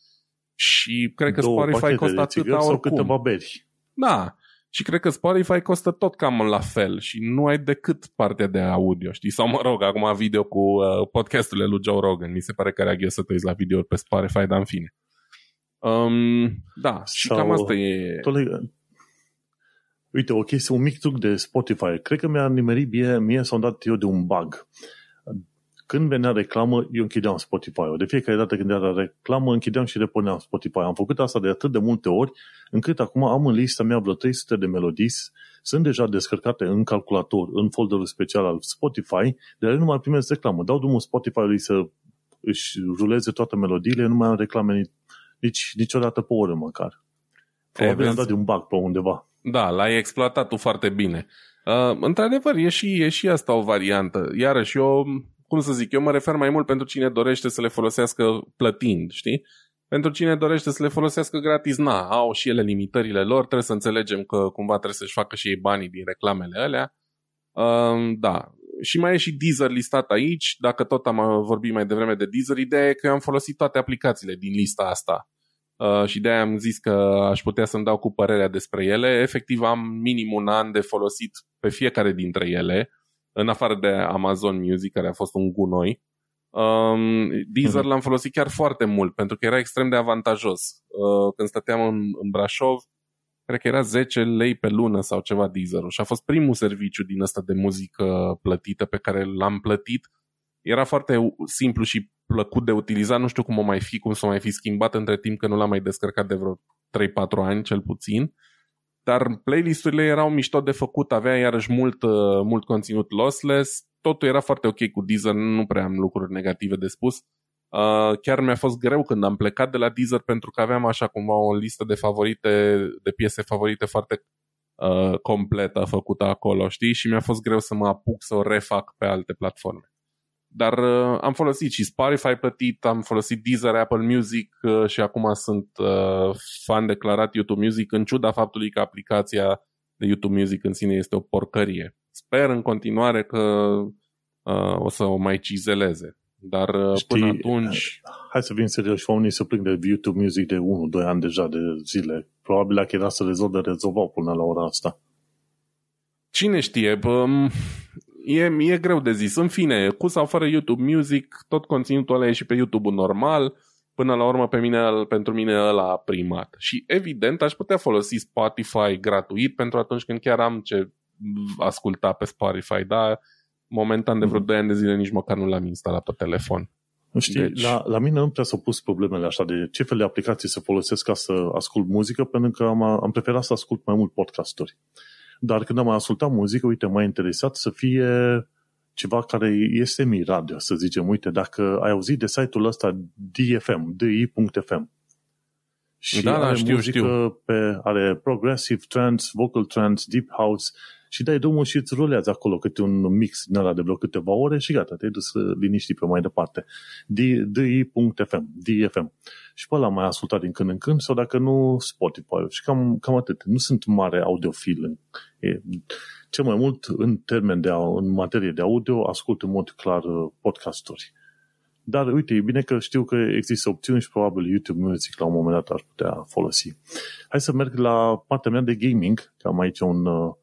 Și cred că Două Spotify costă atâta oricum. Sau câteva beri. Da. și cred că Spotify costă tot cam la fel și nu ai decât partea de audio, știi? Sau mă rog, acum video cu uh, podcasturile lui Joe Rogan. Mi se pare că are să te uiți la video pe Spotify, dar în fine. Um, da, și Sau, cam asta e... Tole... Uite, o chestie, un mic truc de Spotify. Cred că mi-a nimerit mie, mie s-a dat eu de un bug. Când venea reclamă, eu închideam Spotify-ul. De fiecare dată când era reclamă, închideam și repuneam Spotify. Am făcut asta de atât de multe ori, încât acum am în lista mea vreo 300 de melodii, sunt deja descărcate în calculator, în folderul special al Spotify, dar eu nu mai primesc reclamă. Dau drumul Spotify-ului să își ruleze toate melodiile, nu mai am reclame nici, niciodată pe oră măcar. Probabil am dat de un bug pe undeva. Da, l-ai exploatat tu foarte bine. Uh, într-adevăr, e și, e și asta o variantă. Iarăși, eu cum să zic, eu mă refer mai mult pentru cine dorește să le folosească plătind, știi? Pentru cine dorește să le folosească gratis, na, au și ele limitările lor, trebuie să înțelegem că cumva trebuie să-și facă și ei banii din reclamele alea. Uh, da, și mai e și Deezer listat aici, dacă tot am vorbit mai devreme de Deezer, ideea e că eu am folosit toate aplicațiile din lista asta. Uh, și de-aia am zis că aș putea să-mi dau cu părerea despre ele. Efectiv am minim un an de folosit pe fiecare dintre ele în afară de Amazon Music, care a fost un gunoi, um, Deezer uh-huh. l-am folosit chiar foarte mult, pentru că era extrem de avantajos. Uh, când stăteam în, în Brașov, cred că era 10 lei pe lună sau ceva deezer și a fost primul serviciu din ăsta de muzică plătită pe care l-am plătit. Era foarte simplu și plăcut de utilizat, nu știu cum o mai fi, cum să o mai fi schimbat între timp, că nu l-am mai descărcat de vreo 3-4 ani cel puțin. Uh, dar playlisturile erau mișto de făcut, avea iarăși mult, uh, mult conținut lossless, totul era foarte ok cu Deezer, nu prea am lucruri negative de spus. Uh, chiar mi-a fost greu când am plecat de la Deezer pentru că aveam așa cumva o listă de favorite, de piese favorite foarte uh, completă făcută acolo, știi? Și mi-a fost greu să mă apuc să o refac pe alte platforme. Dar uh, am folosit și Spotify plătit, am folosit Deezer, Apple Music uh, și acum sunt uh, fan declarat YouTube Music în ciuda faptului că aplicația de YouTube Music în sine este o porcărie. Sper în continuare că uh, o să o mai cizeleze. Dar uh, Știi, până atunci... Hai să fim serios, unii se plâng de YouTube Music de 1-2 ani deja de zile. Probabil dacă era să rezolve, rezolvau până la ora asta. Cine știe? Bă, e, e greu de zis. În fine, cu sau fără YouTube Music, tot conținutul ăla e și pe YouTube normal. Până la urmă, pe mine, pentru mine ăla a primat. Și evident, aș putea folosi Spotify gratuit pentru atunci când chiar am ce asculta pe Spotify, dar momentan de vreo 2 ani de zile nici măcar nu l-am instalat pe telefon. Știi, deci... la, la mine nu prea s-au pus problemele așa de ce fel de aplicații să folosesc ca să ascult muzică, pentru că am, am preferat să ascult mai mult podcasturi. Dar când am ascultat muzică, uite, m-a interesat să fie ceva care este mi-radio, să zicem. Uite, dacă ai auzit de site-ul ăsta DFM, di.fm, și da, da, are știu, muzică știu. pe, are progressive trance, vocal trance, deep house și dai drumul și îți rulează acolo câte un mix din ăla de vreo câteva ore și gata, te-ai dus liniștit pe mai departe. di.fm, DFM. Și pe ăla mai ascultat din când în când sau dacă nu Spotify și cam, cam atât. Nu sunt mare audiofil. E, cel mai mult în termen de, în materie de audio ascult în mod clar uh, podcasturi. Dar uite, e bine că știu că există opțiuni și probabil YouTube Music la un moment dat ar putea folosi. Hai să merg la partea mea de gaming, că am aici un, uh,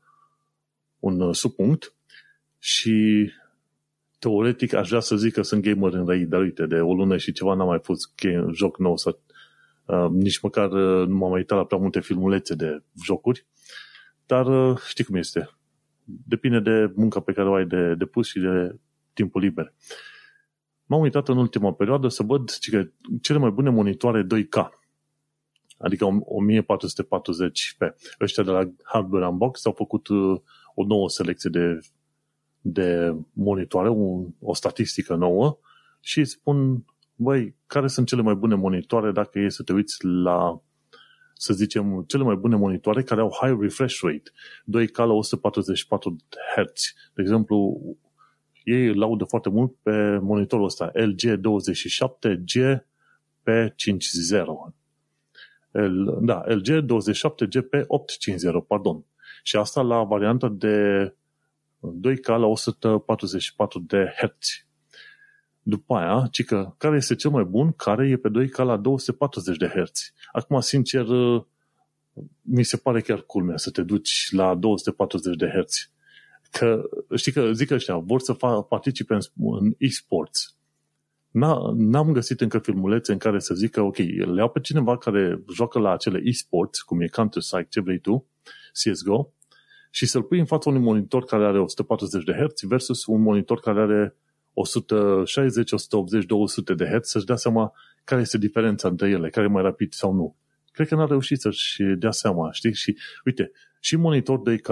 un uh, subpunct și teoretic aș vrea să zic că sunt gamer în răi, dar uite, de o lună și ceva n-am mai pus joc nou să uh, nici măcar uh, nu m-am mai uitat la prea multe filmulețe de jocuri, dar uh, știi cum este. Depinde de munca pe care o ai de, de pus și de timpul liber. M-am uitat în ultima perioadă să văd că cele mai bune monitoare 2K, adică 1440p. Ăștia de la Hardware Unbox au făcut uh, o nouă selecție de, de monitoare, un, o statistică nouă și îți spun, băi, care sunt cele mai bune monitoare dacă e să te uiți la, să zicem, cele mai bune monitoare care au high refresh rate, 2K la 144 Hz. De exemplu, ei laudă foarte mult pe monitorul ăsta, LG27G P50. L, da, LG27G P850, pardon. Și asta la varianta de 2K la 144 de Hz. După aia, cică, care este cel mai bun? Care e pe 2K la 240 de Hz. Acum, sincer, mi se pare chiar culmea să te duci la 240 de Hz. Că, știi că zic ăștia, vor să fa- participe în, în e-sports. N-am găsit încă filmulețe în care să zică, ok, le iau pe cineva care joacă la acele e-sports, cum e Counter-Strike, ce vrei tu, CSGO, și să-l pui în fața unui monitor care are 140 de Hz versus un monitor care are 160, 180, 200 de Hz, să-și dea seama care este diferența între ele, care e mai rapid sau nu. Cred că n-a reușit să-și dea seama, știi? Și uite, și monitor 2K,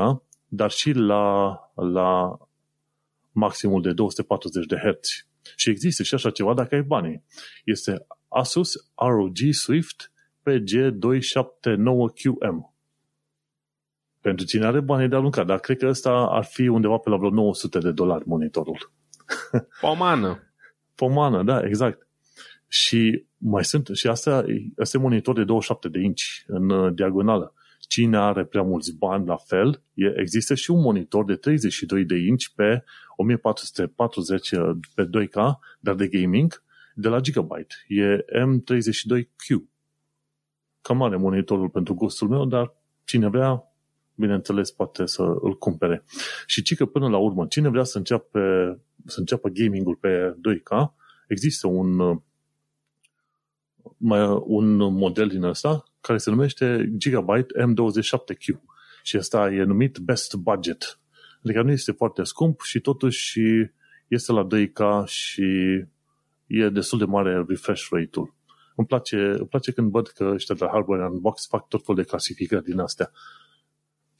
dar și la, la maximul de 240 de Hz. Și există și așa ceva dacă ai banii. Este Asus ROG Swift PG279QM. Pentru cine are bani de aruncat, dar cred că ăsta ar fi undeva pe la vreo 900 de dolari monitorul. <laughs> Pomană. Pomană, da, exact. Și mai sunt, și asta, asta e monitor de 27 de inch în uh, diagonală. Cine are prea mulți bani la fel, e, există și un monitor de 32 de inch pe 1440 uh, pe 2K, dar de gaming, de la Gigabyte. E M32Q. Cam mare monitorul pentru gustul meu, dar cine vrea, bineînțeles, poate să îl cumpere. Și ci că până la urmă, cine vrea să înceapă, să înceapă gaming-ul pe 2K, există un, mai, un model din ăsta care se numește Gigabyte M27Q și ăsta e numit Best Budget. Adică nu este foarte scump și totuși este la 2K și e destul de mare refresh rate-ul. Îmi place, îmi place când văd că ăștia de la Hardware Unbox fac tot felul de clasificări din astea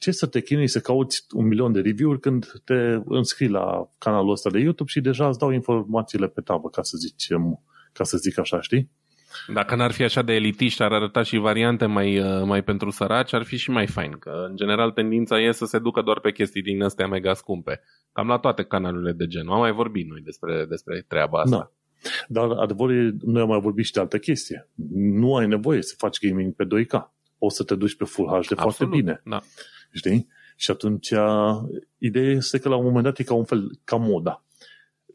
ce să te chinui să cauți un milion de review-uri când te înscrii la canalul ăsta de YouTube și deja îți dau informațiile pe tavă, ca să, zicem, ca să zic așa, știi? Dacă n-ar fi așa de elitiști, ar arăta și variante mai, uh, mai pentru săraci, ar fi și mai fain, că în general tendința e să se ducă doar pe chestii din astea mega scumpe. Cam la toate canalurile de genul. Am mai vorbit noi despre, despre treaba asta. Da. Dar adevărul noi am mai vorbit și de altă chestie. Nu ai nevoie să faci gaming pe 2K. Poți să te duci pe Full HD Absolut, foarte bine. Da. Știi? Și atunci, ideea este că la un moment dat e ca un fel, ca moda.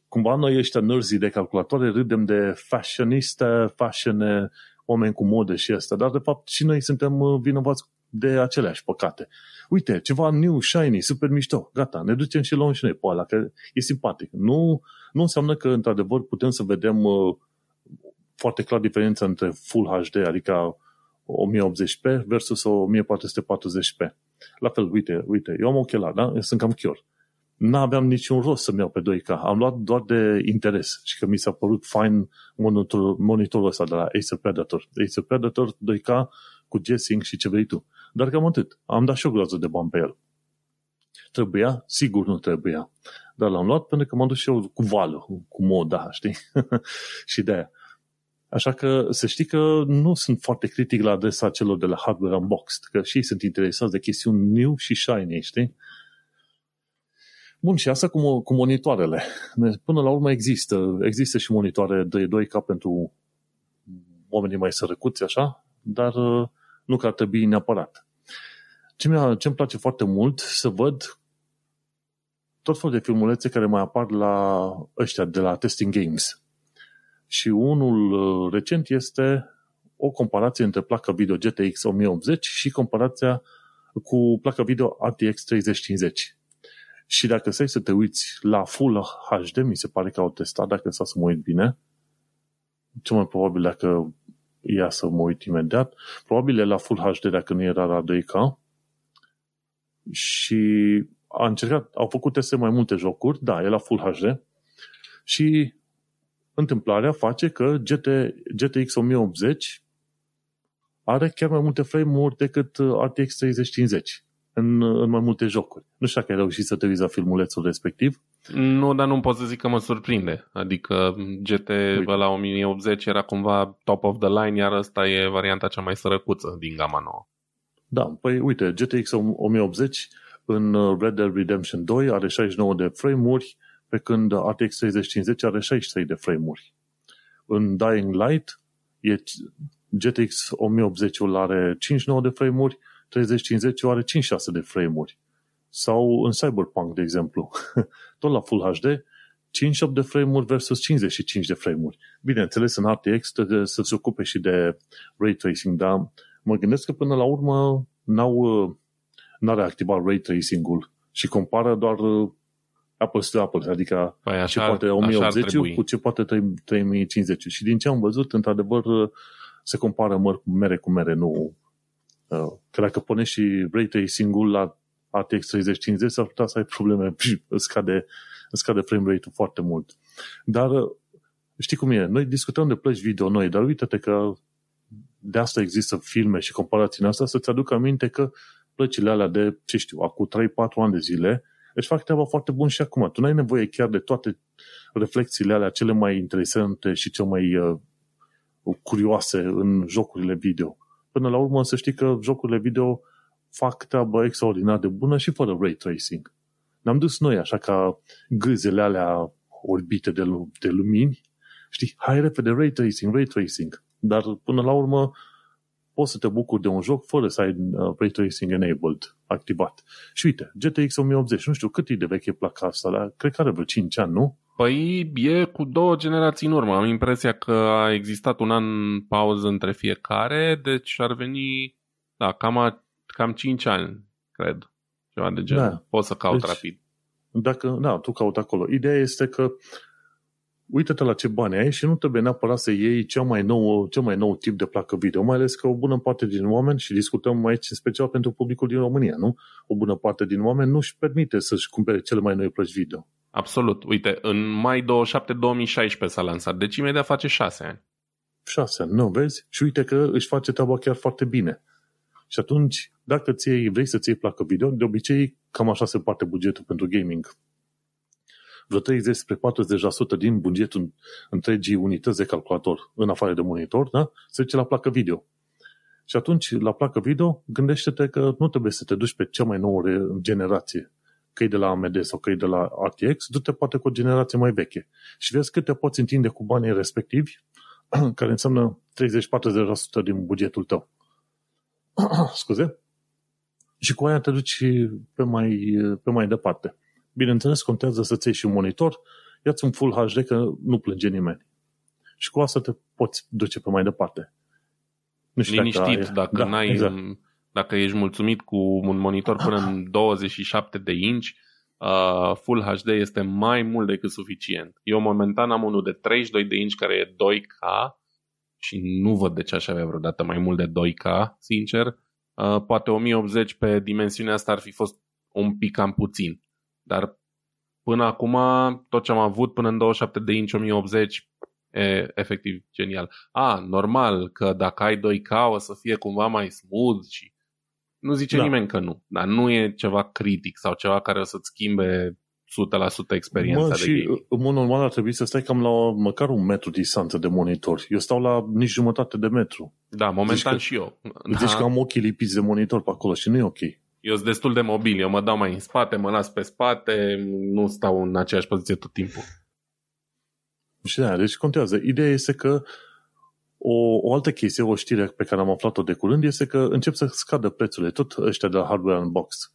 Cumva noi ăștia nărzi de calculatoare râdem de fashioniste, fashion, oameni cu modă și asta, dar de fapt și noi suntem uh, vinovați de aceleași păcate. Uite, ceva new, shiny, super mișto, gata, ne ducem și luăm și noi pe ăla, că e simpatic. Nu, nu înseamnă că, într-adevăr, putem să vedem uh, foarte clar diferența între Full HD, adică 1080p versus 1440p. La fel, uite, uite, eu am ochelari, da? Eu sunt cam chior. N-aveam niciun rost să-mi iau pe 2K. Am luat doar de interes și că mi s-a părut fine monitor, monitorul ăsta de la Acer Predator. Acer Predator 2K cu G-Sync și ce vrei tu. Dar cam atât. Am dat și o groază de bani pe el. Trebuia? Sigur nu trebuia. Dar l-am luat pentru că m-am dus și eu cu vală, cu moda, știi? <laughs> și de aia. Așa că să știi că nu sunt foarte critic la adresa celor de la Hardware Unboxed, că și ei sunt interesați de chestiuni new și shiny, știi? Bun, și asta cu, cu monitoarele. Până la urmă există, există și monitoare de 2K pentru oamenii mai sărăcuți, așa, dar uh, nu că ar trebui neapărat. Ce mi ce-mi place foarte mult să văd tot felul de filmulețe care mai apar la ăștia de la Testing Games. Și unul uh, recent este o comparație între placa video GTX 1080 și comparația cu placa video RTX 3050. Și dacă stai să te uiți la Full HD, mi se pare că au testat, dacă să mă uit bine, ce mai probabil dacă ia să mă uit imediat, probabil e la Full HD dacă nu era la 2K, și a încercat, au făcut teste mai multe jocuri, da, e la Full HD, și întâmplarea face că GT, GTX 1080 are chiar mai multe frame-uri decât uh, RTX 3050 în, uh, în mai multe jocuri. Nu știu dacă ai reușit să te uiți la filmulețul respectiv. Nu, dar nu pot să zic că mă surprinde. Adică GT la 1080 era cumva top of the line, iar asta e varianta cea mai sărăcuță din gama nouă. Da, păi uite, GTX 1080 în uh, Red Dead Redemption 2 are 69 de frame-uri, pe când RTX 3050 are 63 de frame-uri. În Dying Light, e GTX 1080-ul are 59 de frame-uri, 3050 are 56 de frame-uri. Sau în Cyberpunk, de exemplu, <laughs> tot la Full HD, 58 de frame-uri versus 55 de frame-uri. Bineînțeles, în RTX trebuie să se ocupe și de ray tracing, dar mă gândesc că până la urmă n-au, uh, n-a reactivat ray tracing-ul și compară doar uh, apples to apples, adică Păi așa, ce poate așa ar 1080 trebui. cu ce poate 3- 3050. Și din ce am văzut, într-adevăr, uh, se compară măr cu mere cu mere, nu... uh, Că dacă pune și ray tracing-ul la RTX 3050, s-ar putea să ai probleme și îți scade, îți scade frame rate-ul foarte mult. Dar uh, știi cum e? Noi discutăm de plăci video noi, dar uite-te că de asta există filme și comparații în asta, să-ți aduc aminte că plăcile alea de, ce știu, acum 3-4 ani de zile, își fac treaba foarte bun și acum. Tu nu ai nevoie chiar de toate reflexiile alea cele mai interesante și cele mai uh, curioase în jocurile video. Până la urmă să știi că jocurile video fac treaba extraordinar de bună și fără ray tracing. Ne-am dus noi așa ca gâzele alea orbite de, lu- de lumini, știi, hai repede ray tracing, ray tracing. Dar până la urmă poți să te bucuri de un joc fără să ai uh, ray tracing enabled, activat. Și uite, GTX 1080, nu știu cât e de veche placa asta, dar cred că are vreo 5 ani, nu? Păi e cu două generații în urmă. Am impresia că a existat un an pauză între fiecare, deci ar veni, da, cam, a, cam 5 ani, cred. Ceva de genul. Da. Poți să caut Deci- rapid. Dacă, da, tu caut acolo. Ideea este că uită-te la ce bani ai și nu trebuie neapărat să iei cea mai nou, cel mai nou tip de placă video, mai ales că o bună parte din oameni, și discutăm aici în special pentru publicul din România, nu? O bună parte din oameni nu își permite să-și cumpere cele mai noi plăci video. Absolut. Uite, în mai 27 2016 s-a lansat, deci imediat face 6 ani. Șase ani, nu vezi? Și uite că își face treaba chiar foarte bine. Și atunci, dacă ți iei, vrei să-ți iei placă video, de obicei cam așa se parte bugetul pentru gaming. Vreo 30 spre 40% din bugetul întregii unități de calculator, în afară de monitor, da? se duce la placă video. Și atunci, la placă video, gândește-te că nu trebuie să te duci pe cea mai nouă re- generație, că e de la AMD sau că e de la RTX, du-te poate cu o generație mai veche. Și vezi cât te poți întinde cu banii respectivi <clears throat> care înseamnă 30-40% din bugetul tău. <clears throat> Scuze? Și cu aia te duci pe mai, pe mai departe. Bineînțeles, contează să-ți iei și un monitor, ia-ți un Full HD că nu plânge nimeni. Și cu asta te poți duce pe mai departe. Nu știu Liniștit, ai- dacă, da, n-ai, Exact. dacă ești mulțumit cu un monitor până în <clears throat> 27 de inch, uh, Full HD este mai mult decât suficient. Eu momentan am unul de 32 de inch care e 2K și nu văd de ce aș avea vreodată mai mult de 2K, sincer. Uh, poate 1080 pe dimensiunea asta ar fi fost un pic cam puțin. Dar până acum, tot ce am avut până în 27 de inch 1080 e efectiv genial. A, normal că dacă ai 2K o să fie cumva mai smooth și nu zice Da. da. nimeni că nu, dar nu e ceva critic sau ceva care o să-ți schimbe 100% experiența Mă, de și gaming. în mod normal ar trebui să stai cam la măcar un metru distanță de monitor. Eu stau la nici jumătate de metru. Da, momentan că- și eu. Da. Zici că am ochii lipiți de monitor pe acolo și nu e ok. Eu sunt destul de mobil, eu mă dau mai în spate, mă las pe spate, nu stau în aceeași poziție tot timpul. Și da, deci contează. Ideea este că o, o altă chestie, o știre pe care am aflat-o de curând, este că încep să scadă prețurile. Tot ăștia de la Hardware Unboxed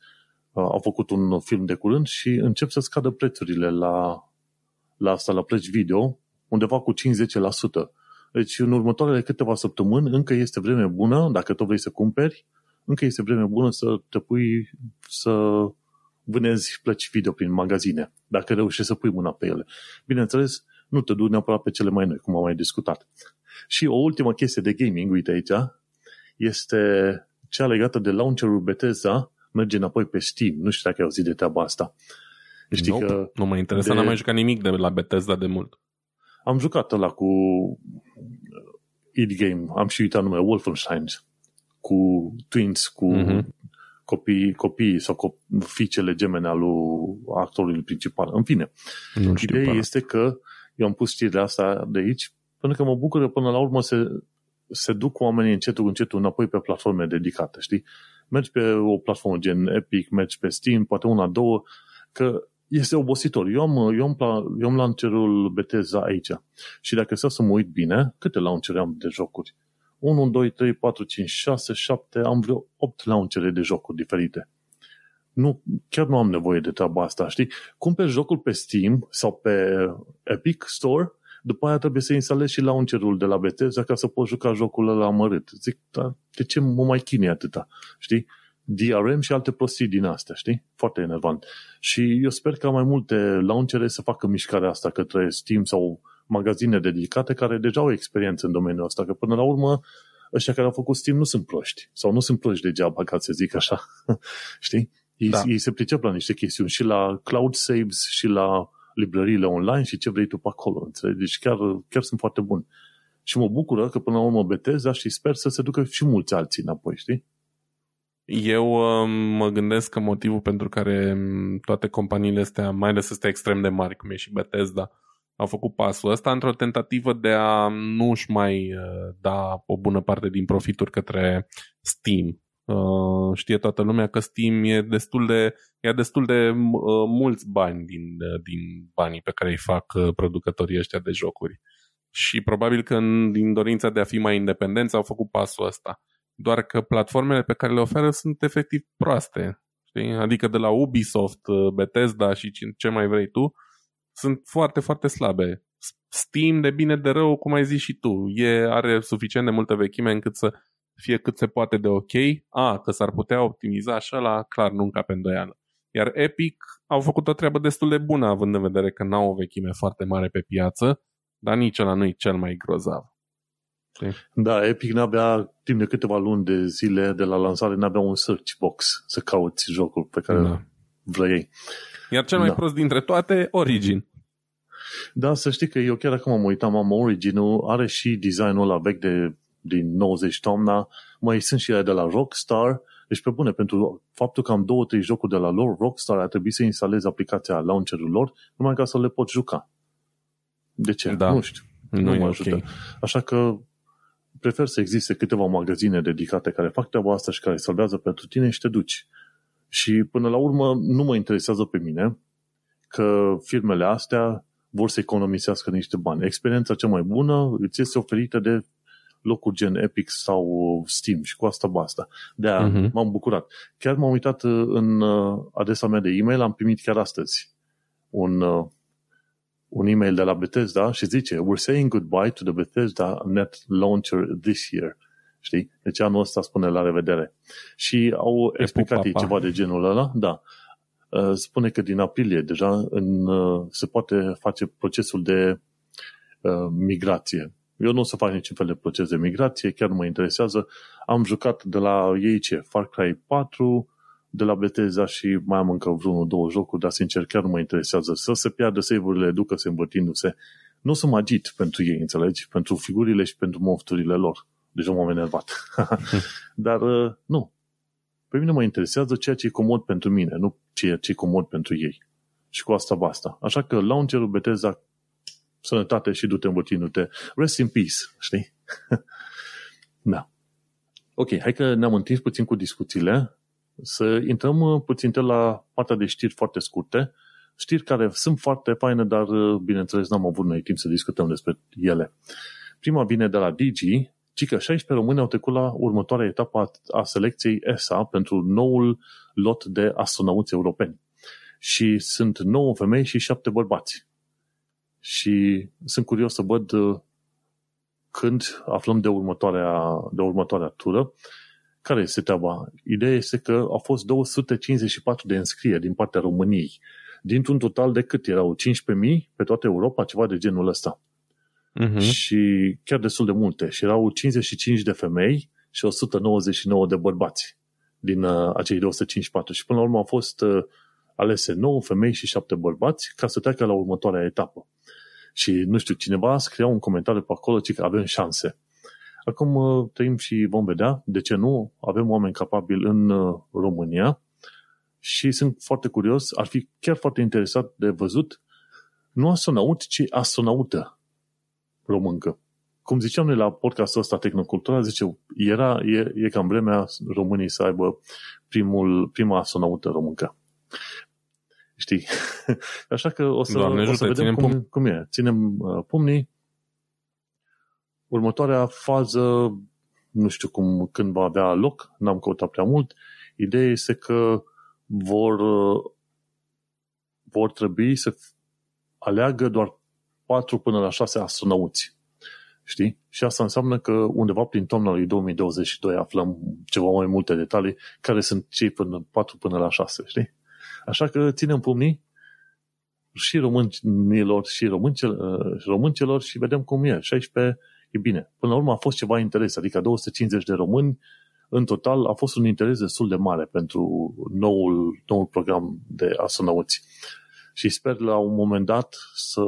uh, au făcut un film de curând și încep să scadă prețurile la, la asta, la plăci video, undeva cu 5-10%. Deci în următoarele câteva săptămâni încă este vreme bună, dacă tu vrei să cumperi, încă este vreme bună să te pui să vânezi plăci video prin magazine, dacă reușești să pui mâna pe ele. Bineînțeles, nu te duci neapărat pe cele mai noi, cum am mai discutat. Și o ultimă chestie de gaming, uite aici, este cea legată de launcherul Bethesda, merge înapoi pe Steam. Nu știu dacă ai auzit de treaba asta. Știi Nope, că Nu mă interesa, de- n-am mai jucat nimic de la Bethesda de mult. am jucat ăla cu id Game, am și uitat numele, Wolfenstein, cu Twins, cu Mhm. copii, copii sau cop- fiicele gemene al lui actorului principal. În fine, Nu știu. Ideea pa. este că eu am pus știrea asta de aici pentru că mă bucur că până la urmă se, se duc oamenii încetul încetul înapoi pe platforme dedicate, știi? Mergi pe o platformă gen Epic, mergi pe Steam, poate una, două, că este obositor. Eu am, eu am, pla- eu am launcherul Bethesda aici și dacă să să mă uit bine, câte launcher am de jocuri? 1, 2, 3, 4, 5, 6, 7, am vreo 8 launchere de jocuri diferite. Nu, chiar nu am nevoie de treaba asta, știi? Cumperi jocul pe Steam sau pe Epic Store, după aia trebuie să instalezi și launcherul de la Bethesda ca să poți juca jocul ăla amărât. Zic, da, de ce mă mai chine atâta? Știi? DRM și alte prostii din astea, știi? Foarte enervant. Și eu sper că mai multe launchere să facă mișcarea asta către Steam sau magazine dedicate care deja au experiență în domeniul ăsta, că până la urmă ăștia care au făcut Steam nu sunt proști sau nu sunt proști degeaba, ca să zic așa. <laughs> știi? Ei, da. ei se pricep la niște chestiuni și la cloud saves și la librăriile online și ce vrei tu pe acolo. Înțelegi? Deci chiar, chiar sunt foarte buni. Și mă bucură că până la urmă Bethesda și sper să se ducă și mulți alții înapoi, știi? Eu uh, mă gândesc că motivul pentru care um, toate companiile astea, mai ales astea extrem de mari, cum e și Bethesda, au făcut pasul ăsta într-o tentativă de a nu-și mai uh, da o bună parte din profituri către Steam. Uh, știe toată lumea că Steam e destul de, ia destul de uh, mulți bani din, uh, din banii pe care îi fac uh, producătorii ăștia de jocuri. Și probabil că în, din dorința de a fi mai independenți au făcut pasul ăsta. Doar că platformele pe care le oferă sunt efectiv proaste. Știi? Adică de la Ubisoft, uh, Bethesda și ce mai vrei tu, sunt foarte, foarte slabe. Steam, de bine de rău, cum ai zis și tu, e, are suficient de multă vechime încât să fie cât se poate de ok. A, că s-ar putea optimiza așa la clar, nu pe îndoială. Iar Epic au făcut o treabă destul de bună, având în vedere că n-au o vechime foarte mare pe piață, dar nici ăla nu e cel mai grozav. Da, Epic n-avea timp de câteva luni de zile de la lansare, n-avea un search box să cauți jocul pe care da. Vrei. Iar cel mai da. prost dintre toate, Origin. Da, să știi că eu chiar acum mă uitam, am Origin-ul, are și designul ăla vechi de, din 90 toamna, mai sunt și ele de la Rockstar, deci pe bune, pentru faptul că am două, trei jocuri de la lor, Rockstar ar trebui să instaleze aplicația launcherul lor, numai ca să le pot juca. De ce? Da. Nu știu. Nu, nu mă ajută. Okay. Așa că prefer să existe câteva magazine dedicate care fac treaba asta și care salvează pentru tine și te duci. Și până la urmă nu mă interesează pe mine că firmele astea vor să economisească niște bani. Experiența cea mai bună îți este oferită de locuri gen Epic sau Steam și cu asta basta. de uh-huh. m-am bucurat. Chiar m-am uitat uh, în uh, adresa mea de e-mail, am primit chiar astăzi un, uh, un e-mail de la Bethesda și zice We're saying goodbye to the Bethesda Net Launcher this year. Știi? Deci anul ăsta spune la revedere. Și au explicat ei ceva de genul ăla, da. Uh, spune că din aprilie deja în, uh, se poate face procesul de uh, migrație. Eu nu o să fac niciun fel de proces de migrație, chiar nu mă interesează. Am jucat de la ei ce? Far Cry 4, de la Bethesda și mai am încă vreunul, două jocuri, dar sincer chiar nu mă interesează să se piardă save-urile, ducă-se învârtindu-se. Nu sunt magit pentru ei, înțelegi? Pentru figurile și pentru mofturile lor. Deja m-am enervat. <laughs> Dar uh, nu. Pe mine mă interesează ceea ce e comod pentru mine, nu ceea ce e comod pentru ei. Și cu asta basta. Așa că launcherul Bethesda, sănătate și du-te învârtindu-te. Rest in peace, știi? <laughs> da. Ok, hai că ne-am întins puțin cu discuțiile. Să intrăm uh, puțin la partea de știri foarte scurte. Știri care sunt foarte faine, dar uh, bineînțeles n-am avut noi timp să discutăm despre ele. Prima vine de la Digi, ci că 16 români au trecut la următoarea etapă a selecției ESA pentru noul lot de astronauți europeni. Și sunt 9 femei și 7 bărbați. Și sunt curios să văd uh, când aflăm de următoarea, de următoarea tură. Care este treaba? Ideea este că au fost 254 de înscrieri din partea României. Dintr-un total de cât erau? 15.000 pe toată Europa? Ceva de genul ăsta uh-huh. și chiar destul de multe. Și erau 55 de femei și 199 de bărbați din uh, acei 254. Și până la urmă au fost uh, alese 9 femei și 7 bărbați ca să treacă la următoarea etapă. Și, nu știu, cineva scria un comentariu pe acolo că avem șanse. Acum uh, trăim și vom vedea, de ce nu, avem oameni capabili în uh, România și sunt foarte curios, ar fi chiar foarte interesat de văzut nu astronaut, ci astronaută româncă. Cum ziceam noi la podcastul ăsta Tehnocultura, zice, era, e, e cam vremea românii să aibă primul, prima astronaută româncă. Știi? <laughs> Așa că o să, Doamne, o să vedem cum, pum- cum e. Ținem uh, pumnii. Următoarea fază, nu știu cum, când va avea loc, n-am căutat prea mult. Ideea este că vor, uh, vor trebui să aleagă doar 4 până la 6 astronauți. Știi? Și asta înseamnă că undeva prin toamna lui 2022 aflăm ceva mai multe detalii care sunt cei până 4 până la 6, știi? Așa că ținem pumnii și românilor și româncelor și vedem cum e. 16 e bine. Până la urmă a fost ceva interes, adică 250 de români în total a fost un interes destul de mare pentru noul, noul program de astronauți. Și sper la un moment dat să,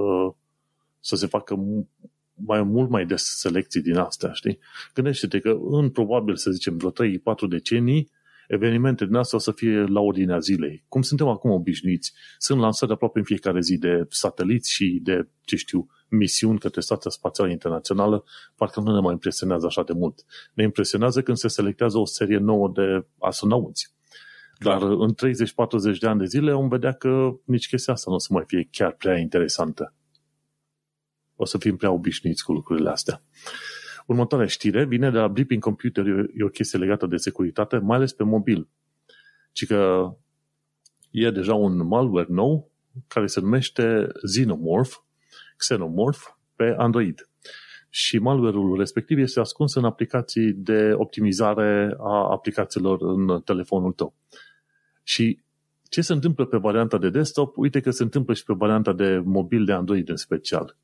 să se facă mai mult mai des selecții din astea, știi? Gândește-te că în probabil, să zicem, vreo 3-4 decenii, evenimente din astea o să fie la ordinea zilei. Cum suntem acum obișnuiți, sunt lansate aproape în fiecare zi de sateliți și de, ce știu, misiuni către Stația Spațială Internațională, parcă nu ne mai impresionează așa de mult. Ne impresionează când se selectează o serie nouă de astronauți. Dar da. în 30-40 de ani de zile vom vedea că nici chestia asta nu o să mai fie chiar prea interesantă. O să fim prea obișnuiți cu lucrurile astea. Următoarea știre vine de la Blipping Computer, e o chestie legată de securitate, mai ales pe mobil. Ci că e deja un malware nou care se numește Xenomorph, Xenomorph pe Android. Și malware-ul respectiv este ascuns în aplicații de optimizare a aplicațiilor în telefonul tău. Și ce se întâmplă pe varianta de desktop? Uite că se întâmplă și pe varianta de mobil de Android în special.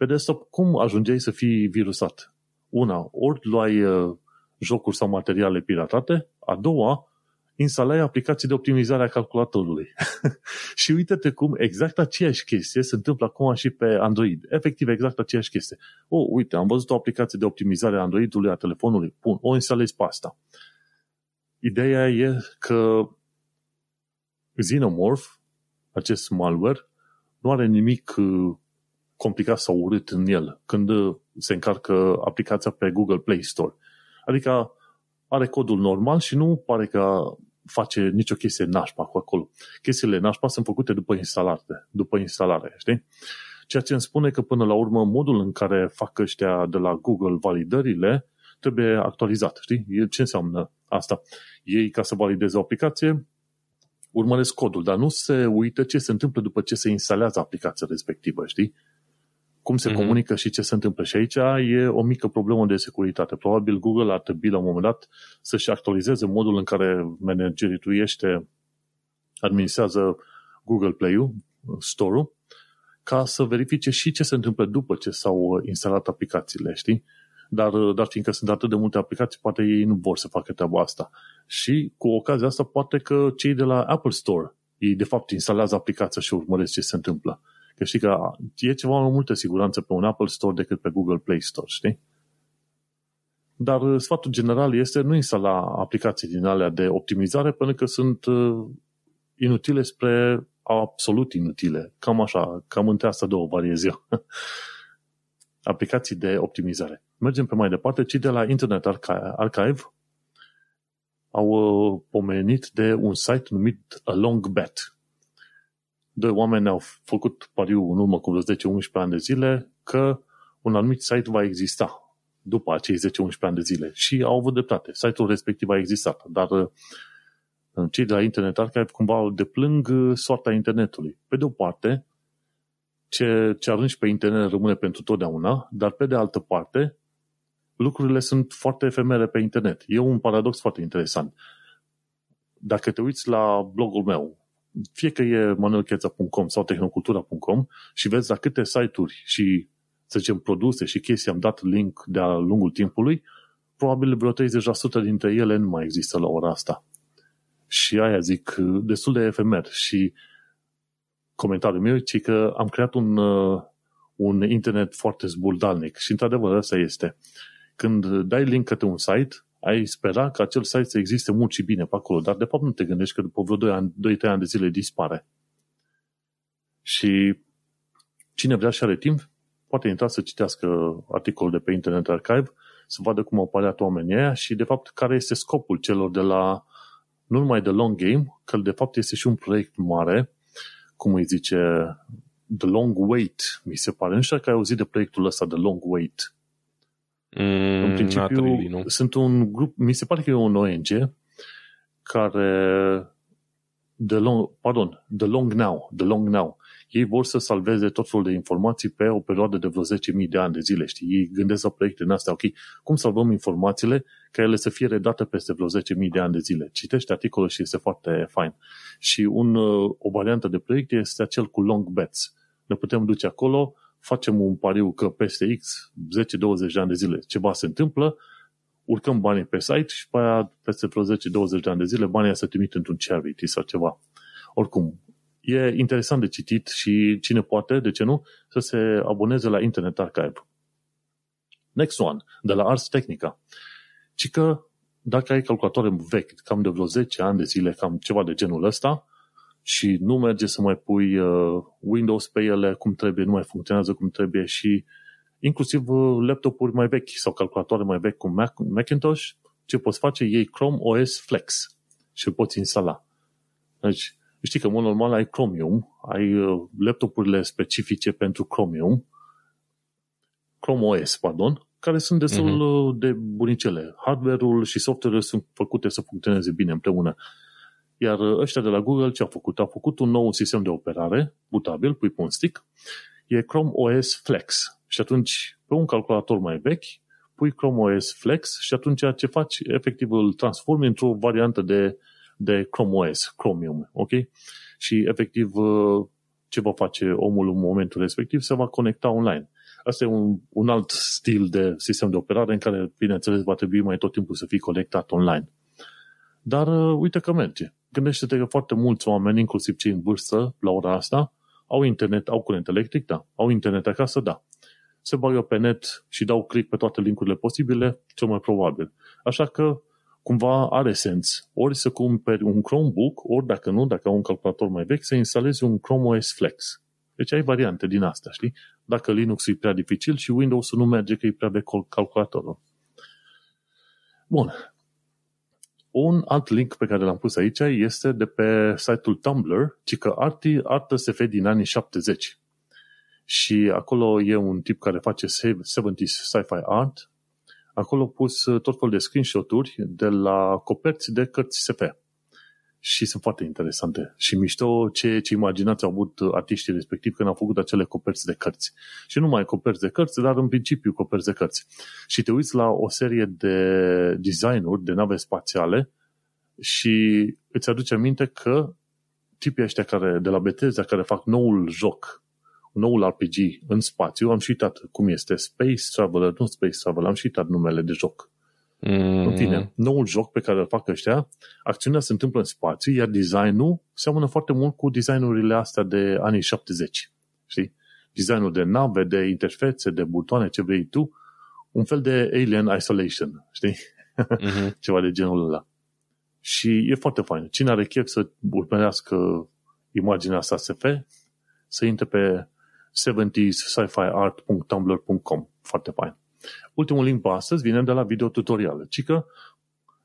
Pe desktop, cum ajungeai să fii virusat? Una, ori luai uh, jocuri sau materiale piratate, a doua, instalai aplicații de optimizare a calculatorului. <laughs> și uite-te cum exact aceeași chestie se întâmplă acum și pe Android. Efectiv, exact aceeași chestie. Oh, uite, am văzut o aplicație de optimizare a Androidului, a telefonului. Pun, o instalezi pe asta. Ideea e că Xenomorph, acest malware, nu are nimic uh, complicat sau urât în el când uh, se încarcă aplicația pe Google Play Store. Adică are codul normal și nu pare că face nicio chestie nașpa cu acolo. Chestiile nașpa sunt făcute după instalare, după instalare, știi? Ceea ce îmi spune că până la urmă modul în care fac ăștia de la Google validările trebuie actualizat, știi? Ce înseamnă asta? Ei, ca să valideze o aplicație, urmăresc codul, dar nu se uită ce se întâmplă după ce se instalează aplicația respectivă, știi? Cum se mm-hmm. comunică și ce se întâmplă. Și aici e o mică problemă de securitate. Probabil Google ar trebui la un moment dat să-și actualizeze modul în care managerituiește, administrează Google Play-ul, Store-ul, ca să verifice și ce se întâmplă după ce s-au instalat aplicațiile, știi? dar, dar fiindcă sunt atât de multe aplicații, poate ei nu vor să facă treaba asta. Și cu ocazia asta, poate că cei de la Apple Store, ei de fapt instalează aplicația și urmăresc ce se întâmplă. Că știi că e ceva mai multă siguranță pe un Apple Store decât pe Google Play Store, știi? Dar uh, sfatul general este nu instala aplicații din alea de optimizare pentru că sunt uh, inutile spre absolut inutile. Cam așa, cam între asta două variez eu. <laughs> aplicații de optimizare. Mergem pe mai departe, ci de la Internet Archive au uh, pomenit de un site numit A Long Bet. Doi oameni au făcut pariu în urmă cu 10-11 ani de zile că un anumit site va exista după acei 10-11 ani de zile și au avut dreptate. Site-ul respectiv a existat, dar uh, cei de la Internet Archive cumva deplâng uh, soarta internetului. Pe de o parte, ce, ce arunci pe internet rămâne pentru totdeauna, dar pe de altă parte, lucrurile sunt foarte efemere pe internet. E un paradox foarte interesant. Dacă te uiți la blogul meu, fie că e manuelcheța.com sau tehnocultura.com și vezi la câte site-uri și, să zicem, produse și chestii am dat link de-a lungul timpului, probabil vreo 30% dintre ele nu mai există la ora asta. Și aia zic, destul de efemer. Și comentariul meu, ci că am creat un, uh, un internet foarte zburdalnic și într-adevăr asta este. Când dai link către un site, ai spera că acel site să existe mult și bine pe acolo, dar de fapt nu te gândești că după vreo 2 ani, 2-3 ani de zile dispare. Și cine vrea și are timp, poate intra să citească articolul de pe Internet Archive, să vadă cum au apăreat oamenii aia și de fapt care este scopul celor de la nu numai de long game, că de fapt este și un proiect mare cum îi zice, The Long Wait, mi se pare. Nu știu dacă ai auzit de proiectul ăsta, The Long Wait. Mm, în principiu, really, nu. sunt un grup, mi se pare că e un ONG care The Long, pardon, The Long Now, The Long Now. Ei vor să salveze tot felul de informații pe o perioadă de vreo 10.000 de ani de zile, știi? Ei gândesc la proiecte în astea, ok, cum salvăm informațiile ca ele să fie redate peste vreo 10.000 de ani de zile. Citește articolul și este foarte fain. Și un, o variantă de proiect este acel cu long bets. Ne putem duce acolo, facem un pariu că peste X, 10-20 de ani de zile, ceva se întâmplă, urcăm banii pe site și pe aia, peste vreo 10-20 de ani de zile, banii se trimit într-un charity sau ceva. Oricum, e interesant de citit și cine poate, de ce nu, să se aboneze la Internet Archive. Next one, de la Ars Technica. Ci că dacă ai calculatoare vechi, cam de vreo 10 ani de zile, cam ceva de genul ăsta, și nu merge să mai pui uh, Windows pe ele cum trebuie, nu mai funcționează cum trebuie și inclusiv uh, laptopuri mai vechi sau calculatoare mai vechi cu Mac, Macintosh, ce poți face? Iei Chrome OS Flex și îl poți instala. Deci, știi că, în mod normal, ai Chromium, ai uh, laptopurile specifice pentru Chromium, Chrome OS, pardon, care sunt destul uh-huh. de bunicele. Hardware-ul și software-ul sunt făcute să funcționeze bine împreună. Iar uh, ăștia de la Google ce au făcut? Au făcut un nou sistem de operare, butabil, pui pe un stick, e Chrome OS Flex. Și atunci, pe un calculator mai vechi, pui Chrome OS Flex și atunci ce faci, efectiv îl transformi într-o variantă de, de Chrome OS, Chromium, ok? Și efectiv uh, ce va face omul în momentul respectiv? Se va conecta online. Asta e un, un alt stil de sistem de operare în care, bineînțeles, va trebui mai tot timpul să fii conectat online. Dar uh, uite că merge. Gândește-te că foarte mulți oameni, inclusiv cei în vârstă, la ora asta, au internet, au curent electric, da. Au internet acasă, da. Se bagă pe net și dau click pe toate linkurile posibile, cel mai probabil. Așa că cumva are sens. Ori să cumperi un Chromebook, ori dacă nu, dacă au un calculator mai vechi, să instalezi un Chrome OS Flex. Deci ai variante din astea, știi? Dacă Linux e prea dificil și Windows nu merge că e prea de calculatorul. Bun. Un alt link pe care l-am pus aici este de pe site-ul Tumblr, ci că arti, artă SF din anii 70. Și acolo e un tip care face 70s sci-fi art. Acolo pus tot felul de screenshot-uri de la coperți de cărți SF și sunt foarte interesante și mișto ce, ce imaginați au avut artiștii respectiv când au făcut acele coperți de cărți. Și nu mai coperți de cărți, dar în principiu coperți de cărți. Și te uiți la o serie de designuri de nave spațiale și îți aduce aminte că tipii ăștia care, de la Bethesda care fac noul joc, noul RPG în spațiu, am și uitat cum este, Space Traveler, nu Space Traveler, am și uitat numele de joc. Mm. În fine, noul joc pe care îl fac ăștia, acțiunea se întâmplă în spațiu, iar designul seamănă foarte mult cu designurile astea de anii 70. Știi? Designul de nave, de interfețe, de butoane, ce vrei tu, un fel de alien isolation, știi? Mm-hmm. <laughs> Ceva de genul ăla. Și e foarte fain. Cine are chef să urmărească imaginea asta SF, să intre pe 70sci-fi-art.tumblr.com. Foarte fain. Ultimul link pe astăzi vine de la videotutoriale, ci că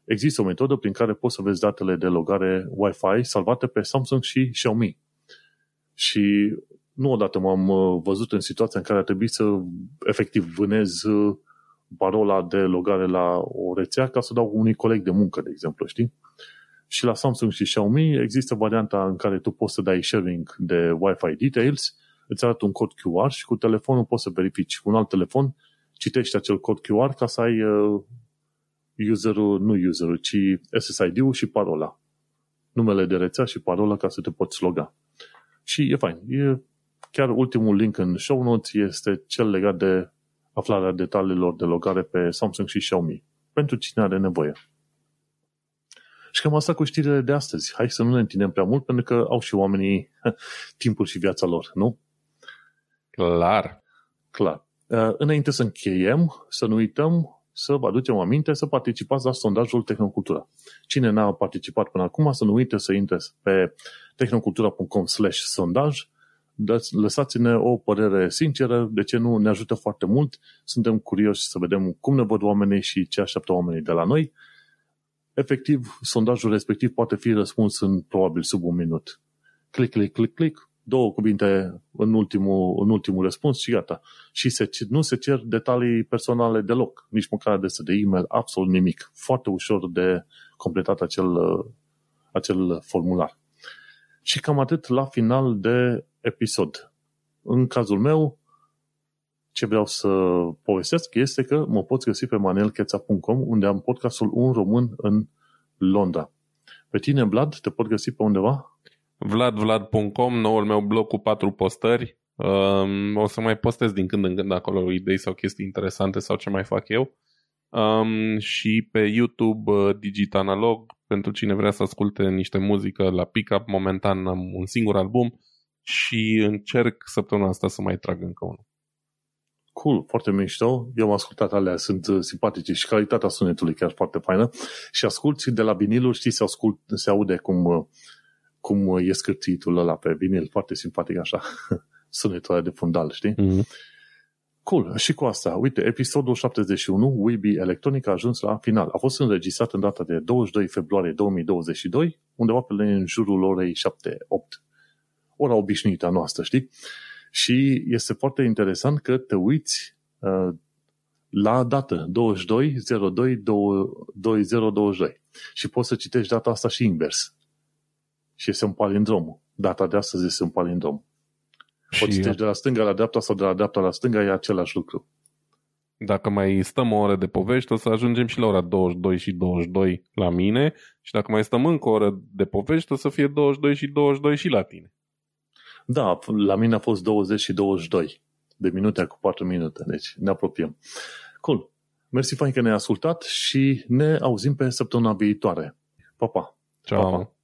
există o metodă prin care poți să vezi datele de logare Wi-Fi salvate pe Samsung și Xiaomi. Și nu odată m-am uh, văzut în situația în care a trebuit să efectiv vânez uh, parola de logare la o rețea ca să dau unui coleg de muncă, de exemplu, știi? Și la Samsung și Xiaomi există varianta în care tu poți să dai sharing de Wi-Fi details, îți arată un cod QR și cu telefonul poți să verifici. Un alt telefon citești acel cod QR ca să ai uh, userul, nu userul, ci SSID-ul și parola. Numele de rețea și parola ca să te poți loga. Și e fain. E chiar ultimul link în show notes este cel legat de aflarea detaliilor de logare pe Samsung și Xiaomi. Pentru cine are nevoie. Și cam asta cu știrile de astăzi. Hai să nu ne întindem prea mult, pentru că au și oamenii <laughs> timpul și viața lor, nu? Clar. Clar. Uh, înainte să încheiem, să nu uităm să vă aducem aminte să participați la sondajul Tehnocultura. Cine n-a participat până acum, să nu uite să intre pe tehnocultura.com slash sondaj, lăsați-ne o părere sinceră, de ce nu ne ajută foarte mult, suntem curioși să vedem cum ne văd oamenii și ce așteaptă oamenii de la noi. Efectiv, sondajul respectiv poate fi răspuns în probabil sub un minut. Click, click, click, click, două cuvinte în ultimul, în ultimul răspuns și gata. Și se, nu se cer detalii personale deloc, nici măcar adrese de e-mail, absolut nimic. Foarte ușor de completat acel, acel formular. Și cam atât la final de episod. În cazul meu, ce vreau să povestesc este că mă poți găsi pe manelcheța.com unde am podcastul Un Român în Londra. Pe tine, Vlad, te pot găsi pe undeva? vladvlad.com, noul meu blog cu patru postări. Um, o să mai postez din când în când acolo idei sau chestii interesante sau ce mai fac eu. Um, și pe YouTube uh, Digitanalog, pentru cine vrea să asculte niște muzică la Pickup. Momentan am un singur album și încerc săptămâna asta să mai trag încă unul. Cool, foarte mișto. Eu am ascultat alea, sunt uh, simpatice și calitatea sunetului chiar foarte faină. Și asculti de la viniluri, știi, se, ascult, se aude cum, uh, cum e scârțitul ăla pe vinil, foarte simpatic așa, <laughs> sunetul ăla de fundal, știi? Mm-hmm. Cool. Și cu asta, uite, episodul 71, Weeby Electronic a ajuns la final. A fost înregistrat în data de 22 februarie 2022, undeva pe în jurul orei 7-8. Ora obișnuită a noastră, știi? Și este foarte interesant că te uiți uh, la dată 22 02 2022 și poți să citești data asta și invers. Și este un palindrom. Data de astăzi este un palindrom. Poți citești de la stânga la dreapta sau de la dreapta la stânga, e același lucru. Dacă mai stăm o oră de povești, o să ajungem și la ora 22 și 22 la mine și dacă mai stăm încă o oră de povești, o să fie 22 și 22 și la tine. Da, la mine a fost 20 și 22 de minute cu 4 minute, deci ne apropiem. Cool. Mersi fain că ne-ai ascultat și ne auzim pe săptămâna viitoare. Pa, pa! Ciao! Pa, pa.